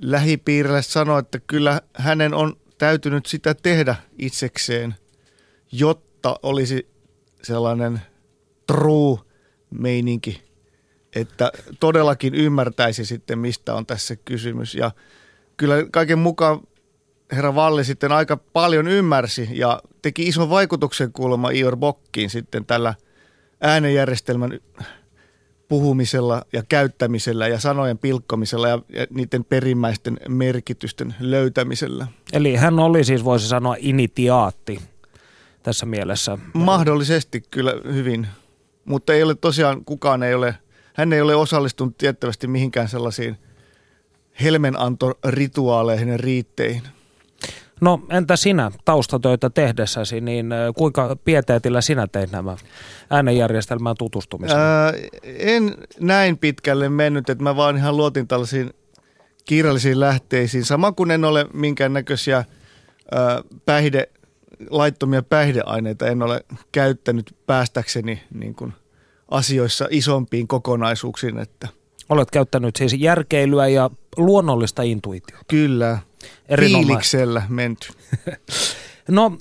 lähipiirilläiset sanoi, että kyllä hänen on täytynyt sitä tehdä itsekseen, jotta olisi sellainen true meininki, että todellakin ymmärtäisi sitten, mistä on tässä kysymys. Ja kyllä kaiken mukaan herra Valli sitten aika paljon ymmärsi ja teki ison vaikutuksen kuulemma Ior Bokkiin sitten tällä äänenjärjestelmän puhumisella ja käyttämisellä ja sanojen pilkkomisella ja, ja niiden perimmäisten merkitysten löytämisellä. Eli hän oli siis, voisi sanoa, initiaatti tässä mielessä. Mahdollisesti kyllä hyvin, mutta ei ole tosiaan, kukaan ei ole, hän ei ole osallistunut tiettävästi mihinkään sellaisiin helmenantorituaaleihin ja riitteihin. No entä sinä taustatöitä tehdessäsi, niin kuinka pieteetillä sinä teit nämä äänenjärjestelmään tutustumisen? Ää, en näin pitkälle mennyt, että mä vaan ihan luotin tällaisiin kirjallisiin lähteisiin. Sama kuin en ole minkäännäköisiä ää, päihde, laittomia päihdeaineita en ole käyttänyt päästäkseni niin kuin asioissa isompiin kokonaisuuksiin. Että. Olet käyttänyt siis järkeilyä ja luonnollista intuitiota. Kyllä, fiiliksellä menty. <laughs> no,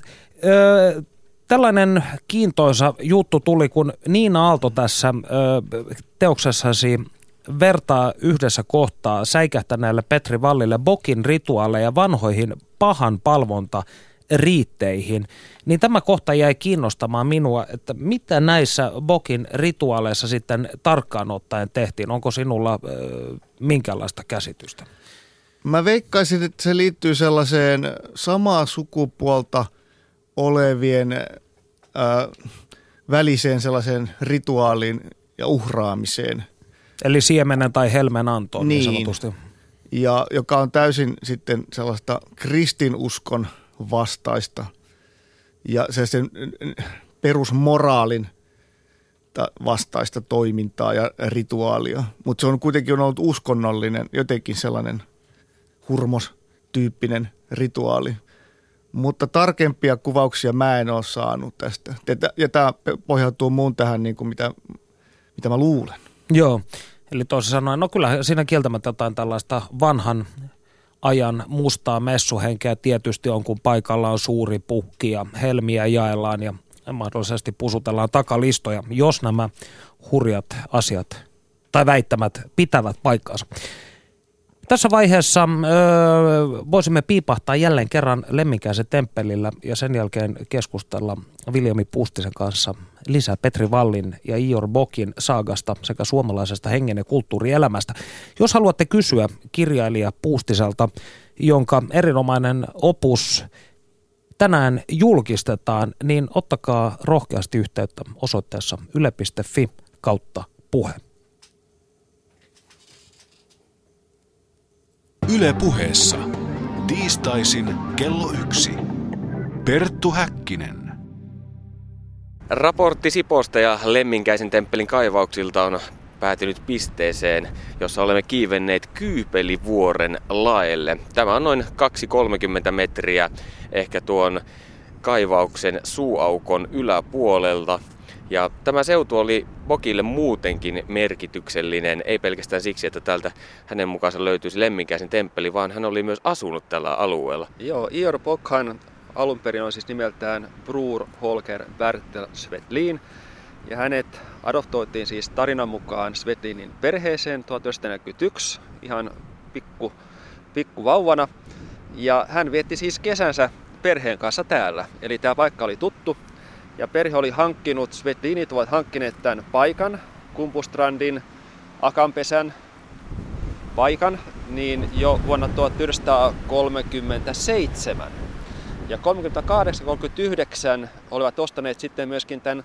ö, tällainen kiintoisa juttu tuli, kun Niina Aalto tässä ö, teoksessasi vertaa yhdessä kohtaa säikähtäneelle Petri Vallille Bokin rituaaleja vanhoihin pahan palvonta riitteihin, niin tämä kohta jäi kiinnostamaan minua, että mitä näissä Bokin rituaaleissa sitten tarkkaan ottaen tehtiin. Onko sinulla ö, minkälaista käsitystä? Mä veikkaisin, että se liittyy sellaiseen samaa sukupuolta olevien äh, väliseen sellaiseen rituaaliin ja uhraamiseen. Eli siemenen tai helmen antoon niin, niin sanotusti. Ja joka on täysin sitten sellaista kristinuskon vastaista ja se sen perusmoraalin vastaista toimintaa ja rituaalia. Mutta se on kuitenkin ollut uskonnollinen, jotenkin sellainen – hurmos-tyyppinen rituaali. Mutta tarkempia kuvauksia mä en ole saanut tästä. Ja tämä pohjautuu muun tähän, niin kuin mitä, mitä mä luulen. Joo, eli toisin sanoen, no kyllä siinä kieltämättä jotain tällaista vanhan ajan mustaa messuhenkeä tietysti on, kun paikalla on suuri pukki ja helmiä jaellaan ja mahdollisesti pusutellaan takalistoja, jos nämä hurjat asiat tai väittämät pitävät paikkaansa. Tässä vaiheessa öö, voisimme piipahtaa jälleen kerran Lemminkäisen temppelillä ja sen jälkeen keskustella Viljami Pustisen kanssa lisää Petri Vallin ja Ior Bokin saagasta sekä suomalaisesta hengen ja kulttuurielämästä. Jos haluatte kysyä kirjailija Puustiselta, jonka erinomainen opus tänään julkistetaan, niin ottakaa rohkeasti yhteyttä osoitteessa yle.fi kautta puhe. Yle puheessa. Tiistaisin kello yksi. Perttu Häkkinen. Raportti Siposta ja Lemminkäisen temppelin kaivauksilta on päätynyt pisteeseen, jossa olemme kiivenneet Kyypelivuoren laelle. Tämä on noin 2-30 metriä ehkä tuon kaivauksen suuaukon yläpuolelta. Ja tämä seutu oli Bokille muutenkin merkityksellinen, ei pelkästään siksi, että täältä hänen mukaansa löytyisi Lemminkäisen temppeli, vaan hän oli myös asunut tällä alueella. Joo, Ior Bokhan alun perin on siis nimeltään Brur Holger Bertel Svetlin. Ja hänet adoptoitiin siis tarinan mukaan Svetlinin perheeseen 1941 ihan pikku, pikku vauvana. Ja hän vietti siis kesänsä perheen kanssa täällä. Eli tämä paikka oli tuttu. Ja perhe oli hankkinut, Svetlinit ovat hankkineet tämän paikan, Kumpustrandin, Akanpesän paikan, niin jo vuonna 1937. Ja 38-39 olivat ostaneet sitten myöskin tämän,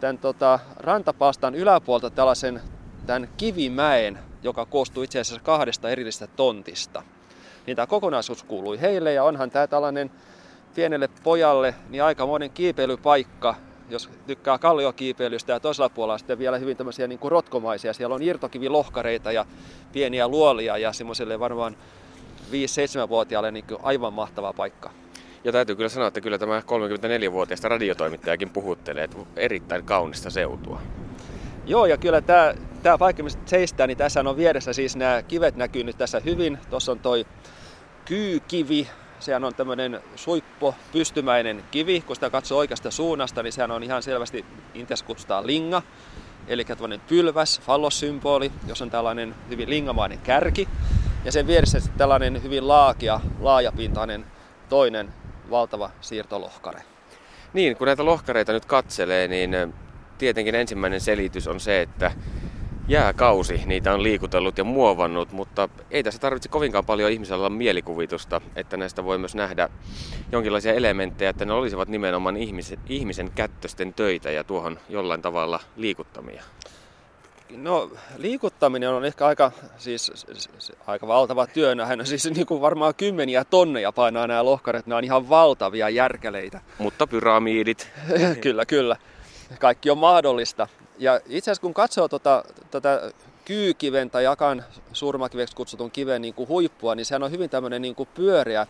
tämän tota, rantapaastan yläpuolta tällaisen tämän kivimäen, joka koostuu itse asiassa kahdesta erillisestä tontista. Niin tämä kokonaisuus kuului heille ja onhan tämä tällainen pienelle pojalle niin aikamoinen kiipeilypaikka, jos tykkää kalliokiipeilystä ja toisella puolella sitten vielä hyvin tämmöisiä niin kuin rotkomaisia. Siellä on irtokivilohkareita ja pieniä luolia ja semmoiselle varmaan 5-7-vuotiaalle niin aivan mahtava paikka. Ja täytyy kyllä sanoa, että kyllä tämä 34-vuotiaista radiotoimittajakin puhuttelee, että erittäin kaunista seutua. Joo, ja kyllä tämä, tämä paikka, missä seistää, niin tässä on vieressä siis nämä kivet näkyy nyt tässä hyvin. Tuossa on toi kyykivi, sehän on tämmöinen suippo, pystymäinen kivi. Kun sitä katsoo oikeasta suunnasta, niin sehän on ihan selvästi, Intes kutsutaan linga. Eli tämmöinen pylväs, fallossymboli, jos on tällainen hyvin lingamainen kärki. Ja sen vieressä sitten tällainen hyvin laakea, laajapintainen toinen valtava siirtolohkare. Niin, kun näitä lohkareita nyt katselee, niin tietenkin ensimmäinen selitys on se, että jääkausi niitä on liikutellut ja muovannut, mutta ei tässä tarvitse kovinkaan paljon ihmisellä olla mielikuvitusta, että näistä voi myös nähdä jonkinlaisia elementtejä, että ne olisivat nimenomaan ihmisen, ihmisen kättösten töitä ja tuohon jollain tavalla liikuttamia. No liikuttaminen on ehkä aika, siis, aika valtava työ. Hän on siis niin kuin varmaan kymmeniä tonneja painaa nämä lohkaret. Nämä on ihan valtavia järkäleitä. Mutta pyramiidit. <laughs> kyllä, kyllä. Kaikki on mahdollista. Ja itse asiassa kun katsoo tuota, tätä kyykiven tai jakan surmakiveksi kutsutun kiven niin kuin huippua, niin sehän on hyvin tämmöinen niin kuin pyöreä,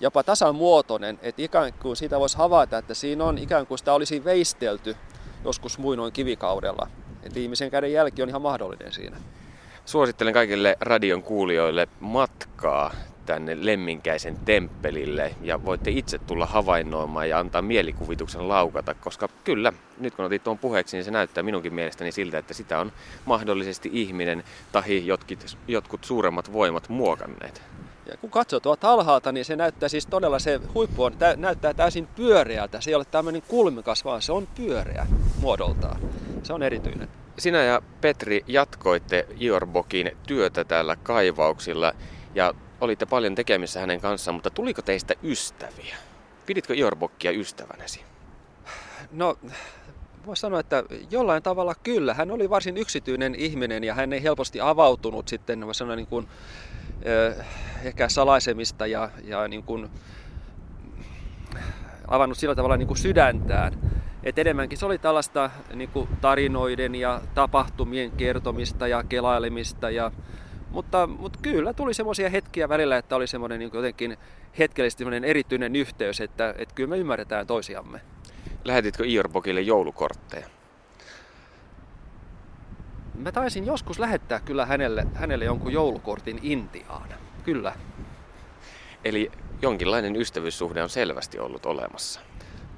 jopa tasamuotoinen. Että ikään kuin siitä voisi havaita, että siinä on ikään kuin sitä olisi veistelty joskus muinoin kivikaudella. Että ihmisen käden jälki on ihan mahdollinen siinä. Suosittelen kaikille radion kuulijoille matkaa tänne Lemminkäisen temppelille ja voitte itse tulla havainnoimaan ja antaa mielikuvituksen laukata, koska kyllä, nyt kun otit tuon puheeksi, niin se näyttää minunkin mielestäni siltä, että sitä on mahdollisesti ihminen tai jotkut, jotkut suuremmat voimat muokanneet. Ja kun katsoo tuolta alhaalta, niin se näyttää siis todella, se huippu on, tä, näyttää täysin pyöreältä. Se ei ole tämmöinen kulmikas, vaan se on pyöreä muodoltaan. Se on erityinen. Sinä ja Petri jatkoitte Iorbokin työtä täällä kaivauksilla ja olitte paljon tekemissä hänen kanssaan, mutta tuliko teistä ystäviä? Piditkö Iorbokkia ystävänäsi? No, voisi sanoa, että jollain tavalla kyllä. Hän oli varsin yksityinen ihminen ja hän ei helposti avautunut sitten, voisi sanoa niin kuin, eh, ehkä salaisemista ja, ja niin kuin, avannut sillä tavalla niin kuin sydäntään. Et enemmänkin se oli tällaista niin kuin tarinoiden ja tapahtumien kertomista ja kelailemista ja mutta, mutta kyllä tuli semmoisia hetkiä välillä, että oli semmoinen niin jotenkin hetkellisesti semmoinen erityinen yhteys, että, että kyllä me ymmärretään toisiamme. Lähetitkö Iorbokille joulukortteja? Mä taisin joskus lähettää kyllä hänelle, hänelle jonkun joulukortin Intiaan. Kyllä. Eli jonkinlainen ystävyyssuhde on selvästi ollut olemassa.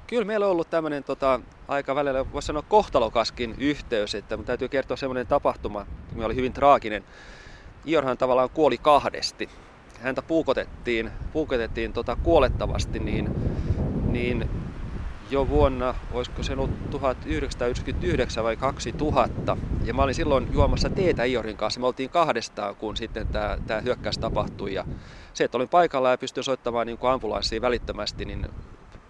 Kyllä meillä on ollut tämmöinen tota, aika välillä, voisi sanoa kohtalokaskin yhteys, että mun täytyy kertoa semmoinen tapahtuma, mikä oli hyvin traaginen. Iorhan tavallaan kuoli kahdesti. Häntä puukotettiin, puukotettiin tota kuolettavasti niin, niin jo vuonna, olisiko se ollut 1999 vai 2000. Ja mä olin silloin juomassa teetä Iorin kanssa. Me oltiin kahdestaan, kun sitten tämä, tämä hyökkäys tapahtui. Ja se, että olin paikalla ja pystyin soittamaan niin ambulanssiin välittömästi, niin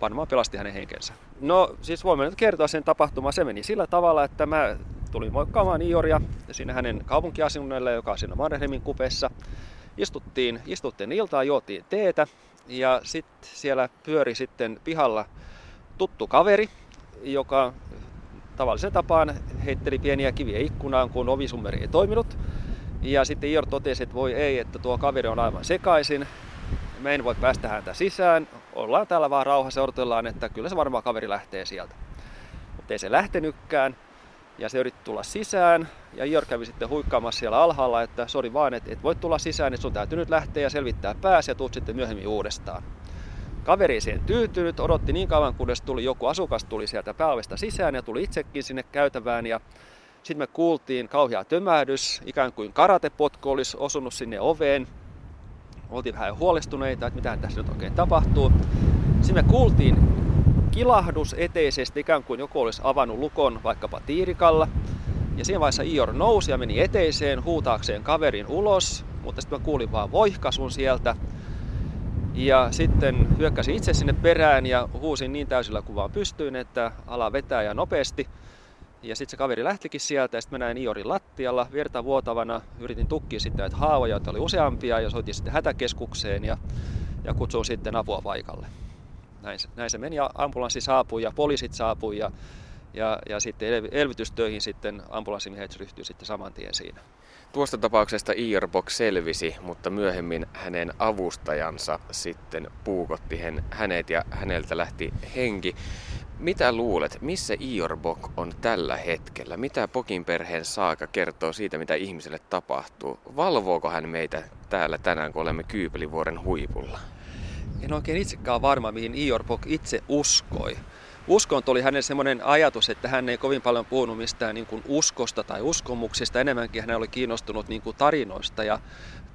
varmaan pelasti hänen henkensä. No siis voimme nyt kertoa sen tapahtumaan. Se meni sillä tavalla, että mä tulin moikkaamaan Ioria sinne hänen kaupunkiasunnoille, joka on siinä Mannerheimin kupeessa. Istuttiin, istuttiin iltaa, juotiin teetä Ja sitten siellä pyöri sitten pihalla tuttu kaveri, joka tavallisen tapaan heitteli pieniä kiviä ikkunaan, kun ovisummeri ei toiminut. Ja sitten Ior totesi, että voi ei, että tuo kaveri on aivan sekaisin. Me en voi päästä häntä sisään. Ollaan täällä vaan rauhassa odotellaan, että kyllä se varmaan kaveri lähtee sieltä. Mutta ei se lähtenytkään. Ja se yritti tulla sisään. Ja Ior kävi sitten huikkaamassa siellä alhaalla, että sori vaan, että et voi tulla sisään, että sun täytyy nyt lähteä ja selvittää pääsi ja tuut sitten myöhemmin uudestaan. Kaveri ei siihen tyytynyt, odotti niin kauan, kunnes tuli joku asukas tuli sieltä pääovesta sisään ja tuli itsekin sinne käytävään. Ja sitten me kuultiin kauhea tömähdys, ikään kuin karatepotku olisi osunut sinne oveen. Oltiin vähän huolestuneita, että mitä tässä nyt oikein tapahtuu. Sitten me kuultiin kilahdus eteisesti, ikään kuin joku olisi avannut lukon vaikkapa tiirikalla. Ja siinä vaiheessa Ior nousi ja meni eteiseen huutaakseen kaverin ulos, mutta sitten mä kuulin vaan voihkasun sieltä. Ja sitten hyökkäsin itse sinne perään ja huusin niin täysillä kuin vaan pystyin, että ala vetää ja nopeasti. Ja sitten se kaveri lähtikin sieltä ja sitten mä näin Iorin lattialla verta vuotavana. Yritin tukkia sitten näitä haavoja, oli useampia ja soitin sitten hätäkeskukseen ja, ja kutsuin sitten apua paikalle. Näin se, näin se meni ja ambulanssi saapui ja poliisit saapui ja, ja, ja sitten elvytystöihin sitten ambulanssimiehet ryhtyi sitten saman tien siinä. Tuosta tapauksesta Iorbok selvisi, mutta myöhemmin hänen avustajansa sitten puukotti hänet ja häneltä lähti henki. Mitä luulet, missä Iorbok on tällä hetkellä? Mitä Pokin perheen saaka kertoo siitä, mitä ihmiselle tapahtuu? Valvooko hän meitä täällä tänään, kun olemme Kyypelivuoren huipulla? En oikein itsekään varma, mihin Iorbok itse uskoi uskonto oli hänen semmoinen ajatus, että hän ei kovin paljon puhunut mistään niin kuin uskosta tai uskomuksista. Enemmänkin hän oli kiinnostunut niin kuin tarinoista ja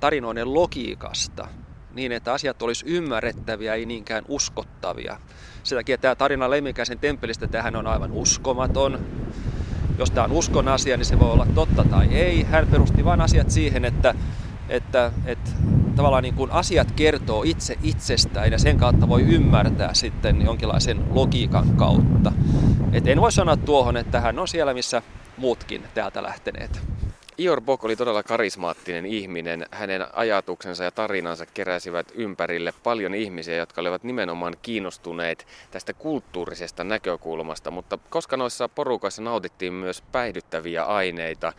tarinoiden logiikasta niin, että asiat olisi ymmärrettäviä, ei niinkään uskottavia. Sen takia tämä tarina Lemminkäisen temppelistä, tähän on aivan uskomaton. Jos tämä on uskon asia, niin se voi olla totta tai ei. Hän perusti vain asiat siihen, että, että, että tavallaan niin kuin asiat kertoo itse itsestään ja sen kautta voi ymmärtää sitten jonkinlaisen logiikan kautta. Et en voi sanoa tuohon, että hän on siellä, missä muutkin täältä lähteneet. Ior Bok oli todella karismaattinen ihminen. Hänen ajatuksensa ja tarinansa keräsivät ympärille paljon ihmisiä, jotka olivat nimenomaan kiinnostuneet tästä kulttuurisesta näkökulmasta. Mutta koska noissa porukoissa nautittiin myös päihdyttäviä aineita,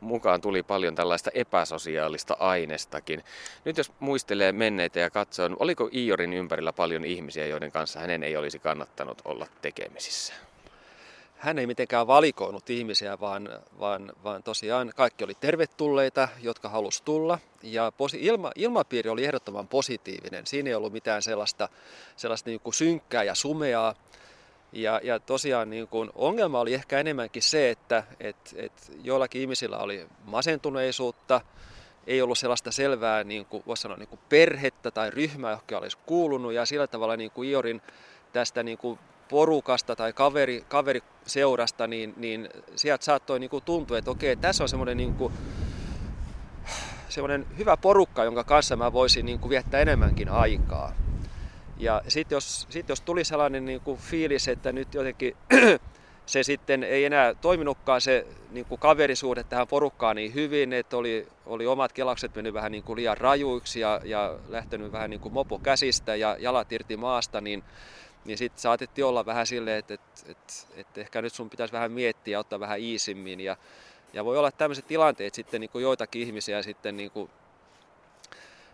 mukaan tuli paljon tällaista epäsosiaalista ainestakin. Nyt jos muistelee menneitä ja katsoo, oliko Iorin ympärillä paljon ihmisiä, joiden kanssa hänen ei olisi kannattanut olla tekemisissä? hän ei mitenkään valikoinut ihmisiä, vaan, vaan, vaan tosiaan kaikki oli tervetulleita, jotka halusi tulla. Ja posi, ilma, ilmapiiri oli ehdottoman positiivinen. Siinä ei ollut mitään sellaista, sellaista niin kuin synkkää ja sumeaa. Ja, ja tosiaan niin kuin ongelma oli ehkä enemmänkin se, että et, et joillakin ihmisillä oli masentuneisuutta, ei ollut sellaista selvää niin kuin, sanoa, niin kuin perhettä tai ryhmää, johon olisi kuulunut. Ja sillä tavalla niin kuin Iorin tästä niin kuin porukasta tai kaveri, kaveriseurasta, niin, niin sieltä saattoi niin kuin tuntua, että okei, tässä on semmoinen niin kuin, semmoinen hyvä porukka, jonka kanssa mä voisin niin kuin viettää enemmänkin aikaa. Ja sitten jos, sit jos tuli sellainen niin kuin fiilis, että nyt jotenkin <clears throat> se sitten ei enää toiminutkaan se niin kuin kaverisuhde tähän porukkaan niin hyvin, että oli, oli omat kelakset mennyt vähän niin kuin liian rajuiksi ja, ja lähtenyt vähän niin kuin mopo käsistä ja jalat irti maasta, niin niin sitten saatettiin olla vähän silleen, että, että, että, että ehkä nyt sun pitäisi vähän miettiä ja ottaa vähän iisimmin. Ja, ja voi olla tämmöiset tilanteet sitten niin kuin joitakin ihmisiä sitten niin kuin,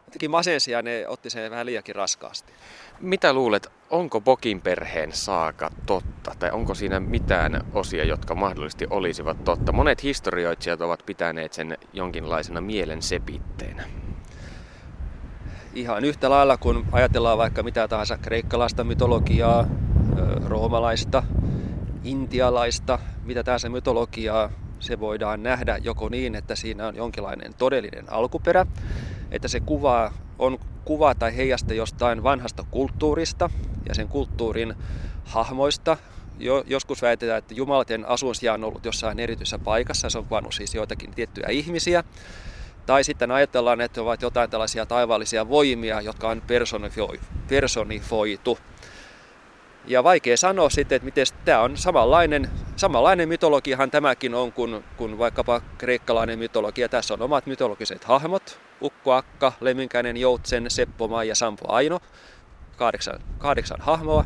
jotenkin masensi ja ne otti sen vähän liiankin raskaasti. Mitä luulet, onko Bokin perheen saaka totta? Tai onko siinä mitään osia, jotka mahdollisesti olisivat totta? Monet historioitsijat ovat pitäneet sen jonkinlaisena mielen sepitteenä ihan yhtä lailla kun ajatellaan vaikka mitä tahansa kreikkalaista mytologiaa, roomalaista, intialaista, mitä tahansa mytologiaa, se voidaan nähdä joko niin, että siinä on jonkinlainen todellinen alkuperä, että se kuva on kuva tai heijaste jostain vanhasta kulttuurista ja sen kulttuurin hahmoista. Jo, joskus väitetään, että jumalaten asuinsija on ollut jossain erityisessä paikassa, se on kuvannut siis joitakin tiettyjä ihmisiä. Tai sitten ajatellaan, että ovat jotain tällaisia taivaallisia voimia, jotka on personifoitu. Ja vaikea sanoa sitten, että miten tämä on samanlainen, samanlainen mytologiahan tämäkin on kuin, kuin vaikkapa kreikkalainen mytologia. Tässä on omat mytologiset hahmot, Ukko Akka, Leminkäinen Joutsen, Seppo ja Sampo Aino. kahdeksan, kahdeksan hahmoa.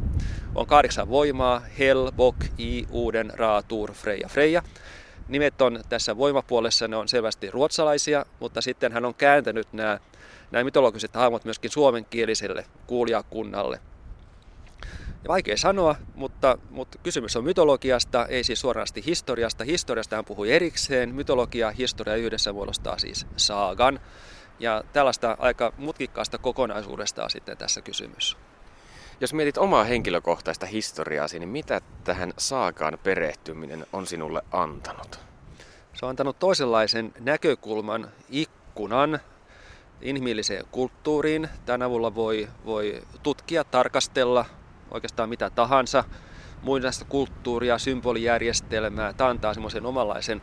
On kahdeksan voimaa, Hel, Bok, I, Uuden, Ra, Tur, Freja, Freja. Nimet on tässä voimapuolessa, ne on selvästi ruotsalaisia, mutta sitten hän on kääntänyt nämä, nämä mytologiset hahmot myöskin suomenkieliselle kuulijakunnalle. Ja vaikea sanoa, mutta, mutta kysymys on mytologiasta, ei siis suorasti historiasta. Historiasta hän puhui erikseen. Mytologia, historia yhdessä muodostaa siis saagan. Ja tällaista aika mutkikkaasta kokonaisuudesta on sitten tässä kysymys. Jos mietit omaa henkilökohtaista historiaasi, niin mitä tähän saakaan perehtyminen on sinulle antanut? Se on antanut toisenlaisen näkökulman, ikkunan inhimilliseen kulttuuriin. Tämän avulla voi, voi tutkia, tarkastella oikeastaan mitä tahansa, muinaista kulttuuria, symbolijärjestelmää. Tämä antaa semmoisen omanlaisen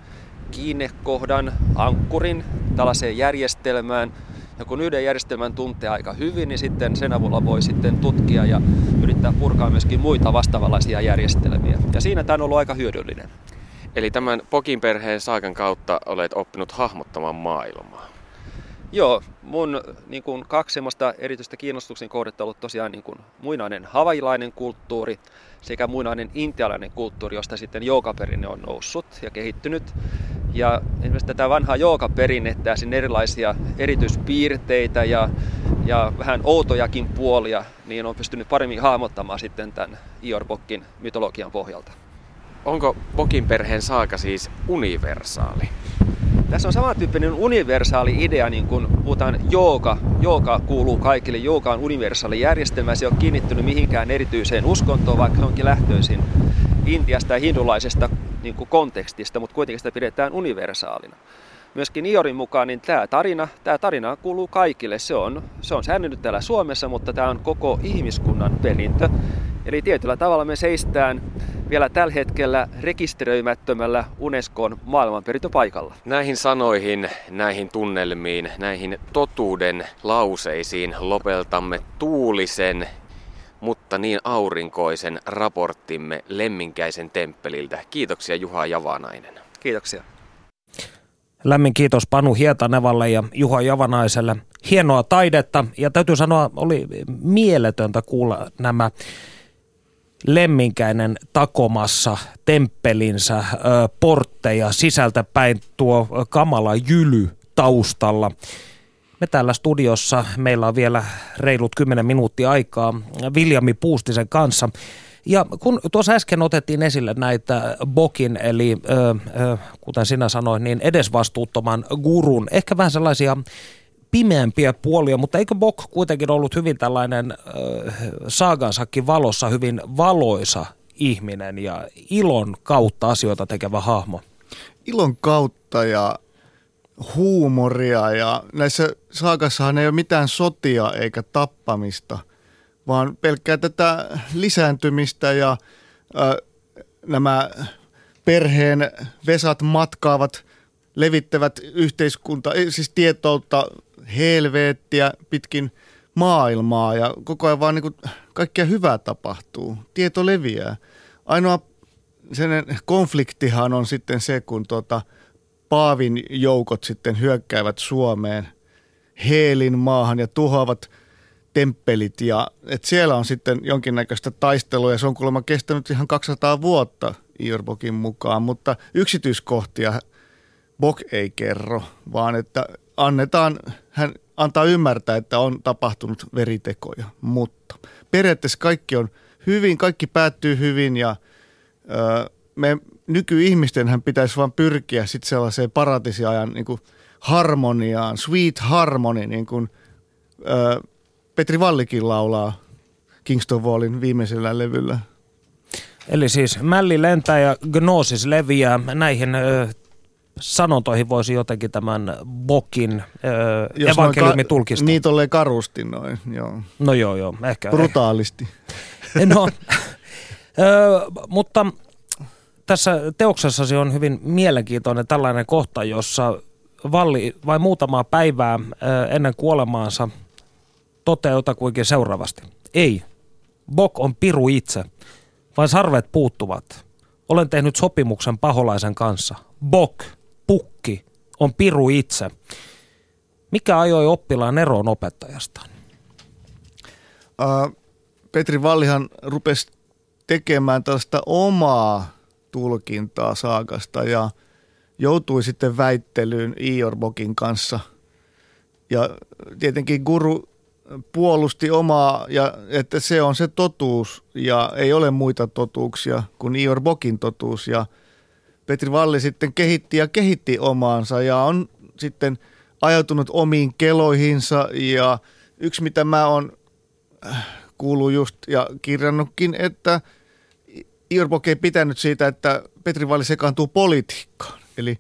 kiinnekohdan, ankkurin tällaiseen järjestelmään. Ja kun yhden järjestelmän tuntee aika hyvin, niin sitten sen avulla voi sitten tutkia ja yrittää purkaa myöskin muita vastaavanlaisia järjestelmiä. Ja siinä tämä on ollut aika hyödyllinen. Eli tämän Pokin perheen saakan kautta olet oppinut hahmottamaan maailmaa. Joo, mun niin kuin, kaksi semmoista erityistä kiinnostuksen kohdetta on ollut tosiaan niin kuin, muinainen havailainen kulttuuri sekä muinainen intialainen kulttuuri, josta sitten joogaperinne on noussut ja kehittynyt. Ja esimerkiksi tätä vanhaa joogaperinnettä ja sen erilaisia erityispiirteitä ja, ja vähän outojakin puolia, niin on pystynyt paremmin hahmottamaan sitten tämän Iorbokkin mytologian pohjalta. Onko Pokin perheen saaka siis universaali? Tässä on samantyyppinen universaali idea, niin kuin puhutaan jooga. Jooga kuuluu kaikille. Jooga on universaali järjestelmä. Se ole kiinnittynyt mihinkään erityiseen uskontoon, vaikka onkin lähtöisin Intiasta ja hindulaisesta niin kontekstista, mutta kuitenkin sitä pidetään universaalina. Myöskin Iorin mukaan niin tämä tarina, tämä tarina kuuluu kaikille. Se on, se on säännellyt täällä Suomessa, mutta tämä on koko ihmiskunnan perintö. Eli tietyllä tavalla me seistään vielä tällä hetkellä rekisteröimättömällä Unescon maailmanperintöpaikalla. Näihin sanoihin, näihin tunnelmiin, näihin totuuden lauseisiin lopeltamme tuulisen, mutta niin aurinkoisen raporttimme Lemminkäisen temppeliltä. Kiitoksia Juha Javanainen. Kiitoksia. Lämmin kiitos Panu Hietanevalle ja Juha Javanaiselle. Hienoa taidetta ja täytyy sanoa, oli mieletöntä kuulla nämä Lemminkäinen takomassa temppelinsä ö, portteja sisältä päin tuo kamala jyly taustalla. Me täällä studiossa, meillä on vielä reilut 10 minuuttia aikaa Viljami Puustisen kanssa. Ja kun tuossa äsken otettiin esille näitä Bokin, eli ö, ö, kuten sinä sanoit, niin edesvastuuttoman gurun, ehkä vähän sellaisia pimeämpiä puolia, mutta eikö Bok kuitenkin ollut hyvin tällainen äh, saagansakin valossa hyvin valoisa ihminen ja ilon kautta asioita tekevä hahmo? Ilon kautta ja huumoria ja näissä saagassahan ei ole mitään sotia eikä tappamista, vaan pelkkää tätä lisääntymistä ja äh, nämä perheen vesat matkaavat, levittävät yhteiskunta, siis tietoutta helvettiä pitkin maailmaa ja koko ajan vaan niin kuin kaikkea hyvää tapahtuu. Tieto leviää. Ainoa sen konfliktihan on sitten se, kun tuota, Paavin joukot sitten hyökkäävät Suomeen Heelin maahan ja tuhoavat temppelit. Ja, et siellä on sitten jonkinnäköistä taistelua ja se on kuulemma kestänyt ihan 200 vuotta Iorbokin mukaan, mutta yksityiskohtia Bok ei kerro, vaan että annetaan, hän antaa ymmärtää, että on tapahtunut veritekoja, mutta periaatteessa kaikki on hyvin, kaikki päättyy hyvin ja ö, me nykyihmisten hän pitäisi vain pyrkiä sitten sellaiseen paratisiajan niin kuin harmoniaan, sweet harmony, niin kuin ö, Petri Vallikin laulaa Kingston Wallin viimeisellä levyllä. Eli siis mälli lentää ja gnosis leviää. Näihin ö, sanontoihin voisi jotenkin tämän Bokin äh, evankeliumin ka- tulkistaa. Niin tolleen karusti noin, joo. No joo, joo, ehkä. Brutaalisti. <laughs> No, ö, mutta tässä teoksessasi on hyvin mielenkiintoinen tällainen kohta, jossa Valli vain muutamaa päivää ennen kuolemaansa toteaa kuinkin seuraavasti. Ei, Bok on piru itse, vain sarvet puuttuvat. Olen tehnyt sopimuksen paholaisen kanssa. Bok pukki on piru itse. Mikä ajoi oppilaan eroon opettajastaan? Uh, Petri Vallihan rupesi tekemään tällaista omaa tulkintaa saakasta ja joutui sitten väittelyyn Iorbokin kanssa. Ja tietenkin guru puolusti omaa, ja että se on se totuus ja ei ole muita totuuksia kuin Ior Bokin totuus. Ja Petri Valli sitten kehitti ja kehitti omaansa ja on sitten ajautunut omiin keloihinsa ja yksi mitä mä oon äh, kuullut just ja kirjannutkin, että Ior Bok ei pitänyt siitä, että Petri Valli sekaantuu politiikkaan. Eli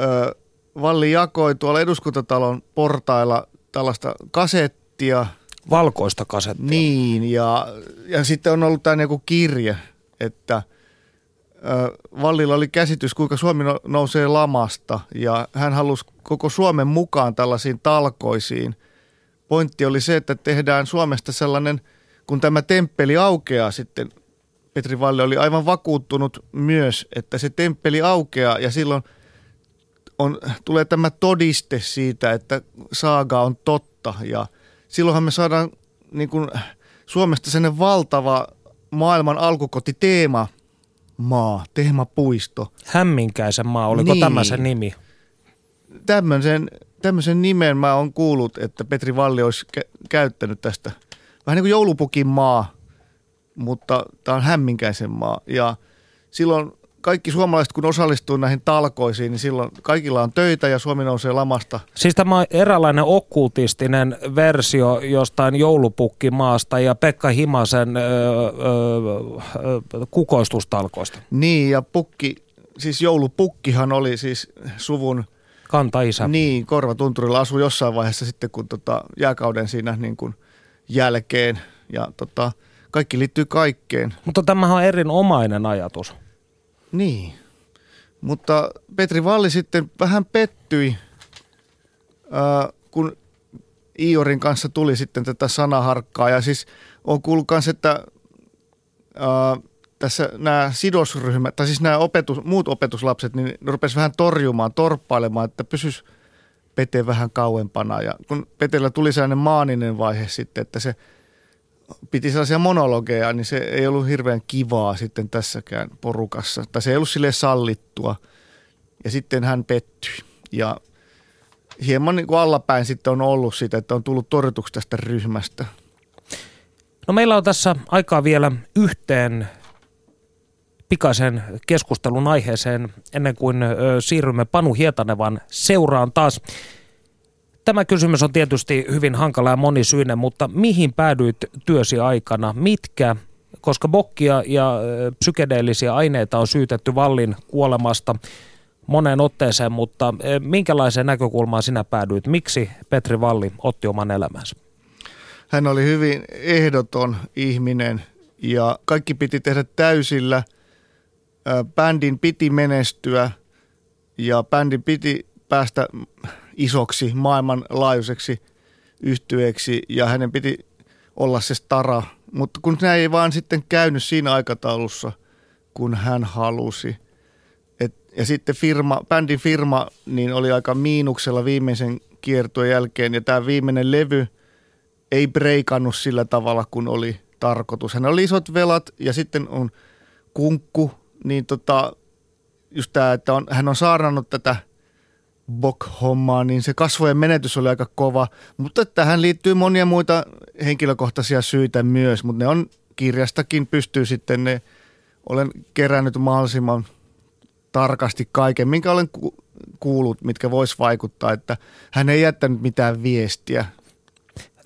ö, Valli jakoi tuolla eduskuntatalon portailla tällaista kasettia. Valkoista kasettia. Niin, ja, ja sitten on ollut tämä joku kirje, että Vallilla oli käsitys, kuinka Suomi no, nousee lamasta, ja hän halusi koko Suomen mukaan tällaisiin talkoisiin. Pointti oli se, että tehdään Suomesta sellainen, kun tämä temppeli aukeaa sitten, Petri Valle oli aivan vakuuttunut myös, että se temppeli aukeaa ja silloin on, tulee tämä todiste siitä, että saaga on totta ja silloinhan me saadaan niin kuin Suomesta sen valtava maailman alkukoti teema maa, teemapuisto. Hämminkäisen maa, oliko niin. tämä se nimi? Tämmöisen, tämmöisen nimen mä oon kuullut, että Petri Valli olisi kä- käyttänyt tästä. Vähän niin kuin joulupukin maa, mutta tämä on hämminkäisen maa. Ja silloin kaikki suomalaiset, kun osallistuu näihin talkoisiin, niin silloin kaikilla on töitä ja Suomi nousee lamasta. Siis tämä on eräänlainen okkultistinen versio jostain joulupukkimaasta ja Pekka Himasen öö, öö, kukoistustalkoista. Niin, ja pukki, siis joulupukkihan oli siis suvun... Kanta-isä. Niin, Korvatunturilla asui jossain vaiheessa sitten, kun tota, jääkauden siinä niin kuin jälkeen. Ja tota, kaikki liittyy kaikkeen. Mutta tämähän on erinomainen ajatus. Niin, mutta Petri Valli sitten vähän pettyi, äh, kun Iorin kanssa tuli sitten tätä sanaharkkaa. Ja siis on kuullut myös, että äh, tässä nämä sidosryhmät, tai siis nämä opetus, muut opetuslapset, niin ne rupesivat vähän torjumaan, torppailemaan, että pysys Pete vähän kauempana. Ja kun Petellä tuli sellainen maaninen vaihe sitten, että se – piti sellaisia monologeja, niin se ei ollut hirveän kivaa sitten tässäkään porukassa. Tai se ei ollut sille sallittua. Ja sitten hän pettyi. Ja hieman niin kuin allapäin sitten on ollut sitä, että on tullut torjutuksi tästä ryhmästä. No meillä on tässä aikaa vielä yhteen pikaisen keskustelun aiheeseen ennen kuin siirrymme Panu Hietanevan seuraan taas. Tämä kysymys on tietysti hyvin hankala ja monisyinen, mutta mihin päädyit työsi aikana? Mitkä, koska bokkia ja psykedeellisiä aineita on syytetty Vallin kuolemasta moneen otteeseen, mutta minkälaiseen näkökulmaan sinä päädyit? Miksi Petri Valli otti oman elämänsä? Hän oli hyvin ehdoton ihminen ja kaikki piti tehdä täysillä. Bändin piti menestyä ja bändin piti päästä isoksi maailmanlaajuiseksi yhtyeeksi ja hänen piti olla se stara. Mutta kun näin ei vaan sitten käynyt siinä aikataulussa, kun hän halusi. Et, ja sitten firma, bändin firma niin oli aika miinuksella viimeisen kiertueen jälkeen ja tämä viimeinen levy ei breikannut sillä tavalla, kun oli tarkoitus. Hän oli isot velat ja sitten on kunkku, niin tota, just tämä, että on, hän on saarnannut tätä – Bok-hommaa, niin se kasvojen menetys oli aika kova. Mutta tähän liittyy monia muita henkilökohtaisia syitä myös, mutta ne on kirjastakin pystyy sitten ne, olen kerännyt mahdollisimman tarkasti kaiken, minkä olen ku- kuullut, mitkä vois vaikuttaa, että hän ei jättänyt mitään viestiä.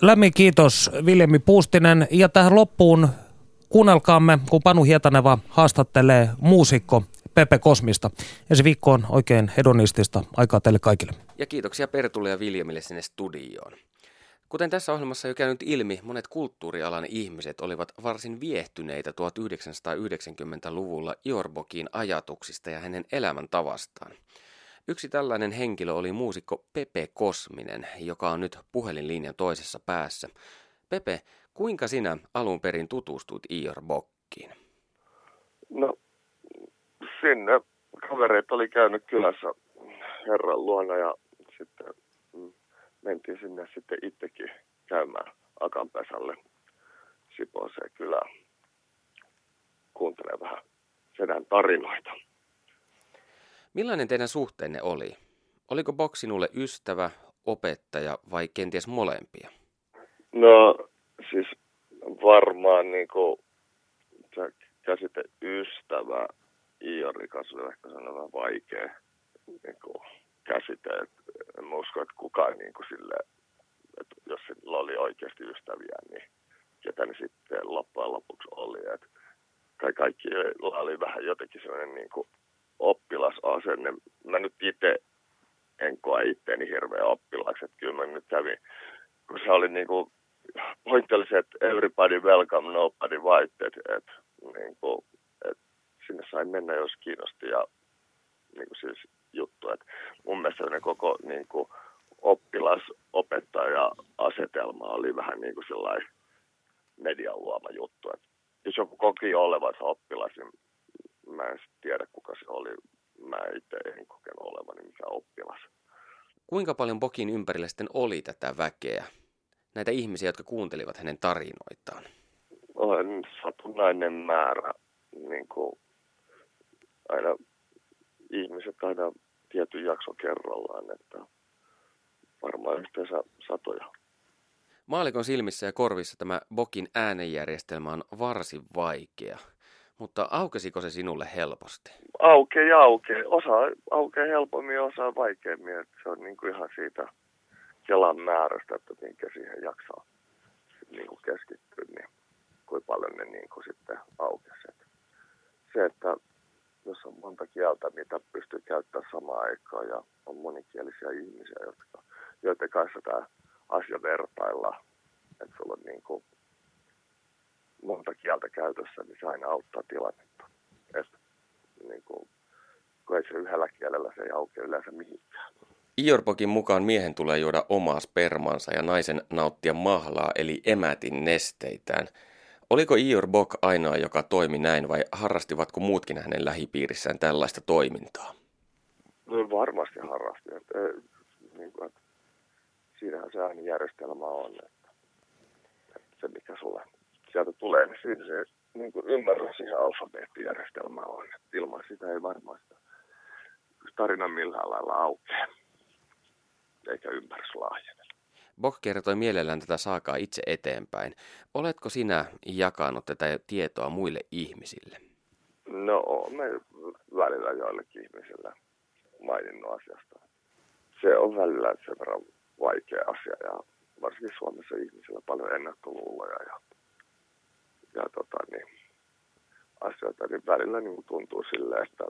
Lämmin kiitos Viljami Puustinen ja tähän loppuun kuunnelkaamme, kun Panu Hietaneva haastattelee muusikko Pepe Kosmista. Ensi viikkoon oikein hedonistista aikaa teille kaikille. Ja kiitoksia Pertulle ja Viljamille sinne studioon. Kuten tässä ohjelmassa jo käynyt ilmi, monet kulttuurialan ihmiset olivat varsin viehtyneitä 1990-luvulla Iorbokin ajatuksista ja hänen elämäntavastaan. Yksi tällainen henkilö oli muusikko Pepe Kosminen, joka on nyt puhelinlinjan toisessa päässä. Pepe, kuinka sinä alun perin tutustuit Iorbokkiin? No sinne kavereet oli käynyt kylässä herran luona ja sitten mentiin sinne sitten itsekin käymään Akanpesälle Sipooseen kylään kuuntelemaan vähän sedän tarinoita. Millainen teidän suhteenne oli? Oliko Bok sinulle ystävä, opettaja vai kenties molempia? No siis varmaan niin kuin, käsite ystävä Iori kanssa oli ehkä sellainen vaikea niin kuin, käsite. Et en usko, että kukaan niin kuin, sille, että jos sillä oli oikeasti ystäviä, niin ketä ne sitten loppujen lopuksi oli. Et kai kaikki oli vähän jotenkin sellainen niin kuin, oppilasasenne. Mä nyt itse en koe itteeni hirveän oppilaaksi. Että kyllä mä nyt kävin, kun se oli niin kuin, pointti oli se, että everybody welcome, nobody white. Että et, niin kuin, sinne sai mennä, jos kiinnosti ja niin kuin siis juttu. Et mun mielestä ne koko niin kuin, oppilas-opettaja-asetelma oli vähän niin kuin sellainen median luoma juttu. Et jos joku koki olevansa oppilas, niin mä en tiedä kuka se oli. Mä itse en kokenut olevani mikään oppilas. Kuinka paljon Bokin ympärillä sitten oli tätä väkeä? Näitä ihmisiä, jotka kuuntelivat hänen tarinoitaan? On satunnainen määrä. Niin kuin aina ihmiset aina tietyn jakso kerrallaan, että varmaan yhteensä satoja. Maalikon silmissä ja korvissa tämä Bokin äänenjärjestelmä on varsin vaikea. Mutta aukesiko se sinulle helposti? Aukee ja aukee. Osa aukee helpommin, osa vaikeammin. Että se on niin kuin ihan siitä kelan määrästä, että minkä siihen jaksaa niin kuin keskittyä, niin kuinka paljon ne niin kuin sitten aukesi. Se, että jos on monta kieltä, mitä pystyy käyttämään samaan aikaan ja on monikielisiä ihmisiä, jotka, joiden kanssa tämä asia vertailla, että sulla on niin kuin monta kieltä käytössä, niin se aina auttaa tilannetta. Et, niin kuin, kun ei se yhdellä kielellä se ei aukea yleensä mihinkään. Iorbokin mukaan miehen tulee juoda omaa spermansa ja naisen nauttia mahlaa eli emätin nesteitään. Oliko Ior Bok ainoa, joka toimi näin vai harrastivatko muutkin hänen lähipiirissään tällaista toimintaa? No varmasti harrasti. Että, niin kuin, että siinähän se järjestelmä on, että, että se mikä sulle sieltä tulee, niin siinä se niin kuin ymmärrys siihen alfabeettijärjestelmään on. Että ilman sitä ei varmaan sitä tarina millään lailla aukea, eikä ymmärrys laajene. Bok kertoi mielellään tätä saakaa itse eteenpäin. Oletko sinä jakanut tätä tietoa muille ihmisille? No, me välillä joillekin ihmisille maininnut asiasta. Se on välillä sen verran vaikea asia ja varsinkin Suomessa ihmisillä paljon ennakkoluuloja ja ja tota, niin, asioita, niin välillä niin tuntuu silleen, että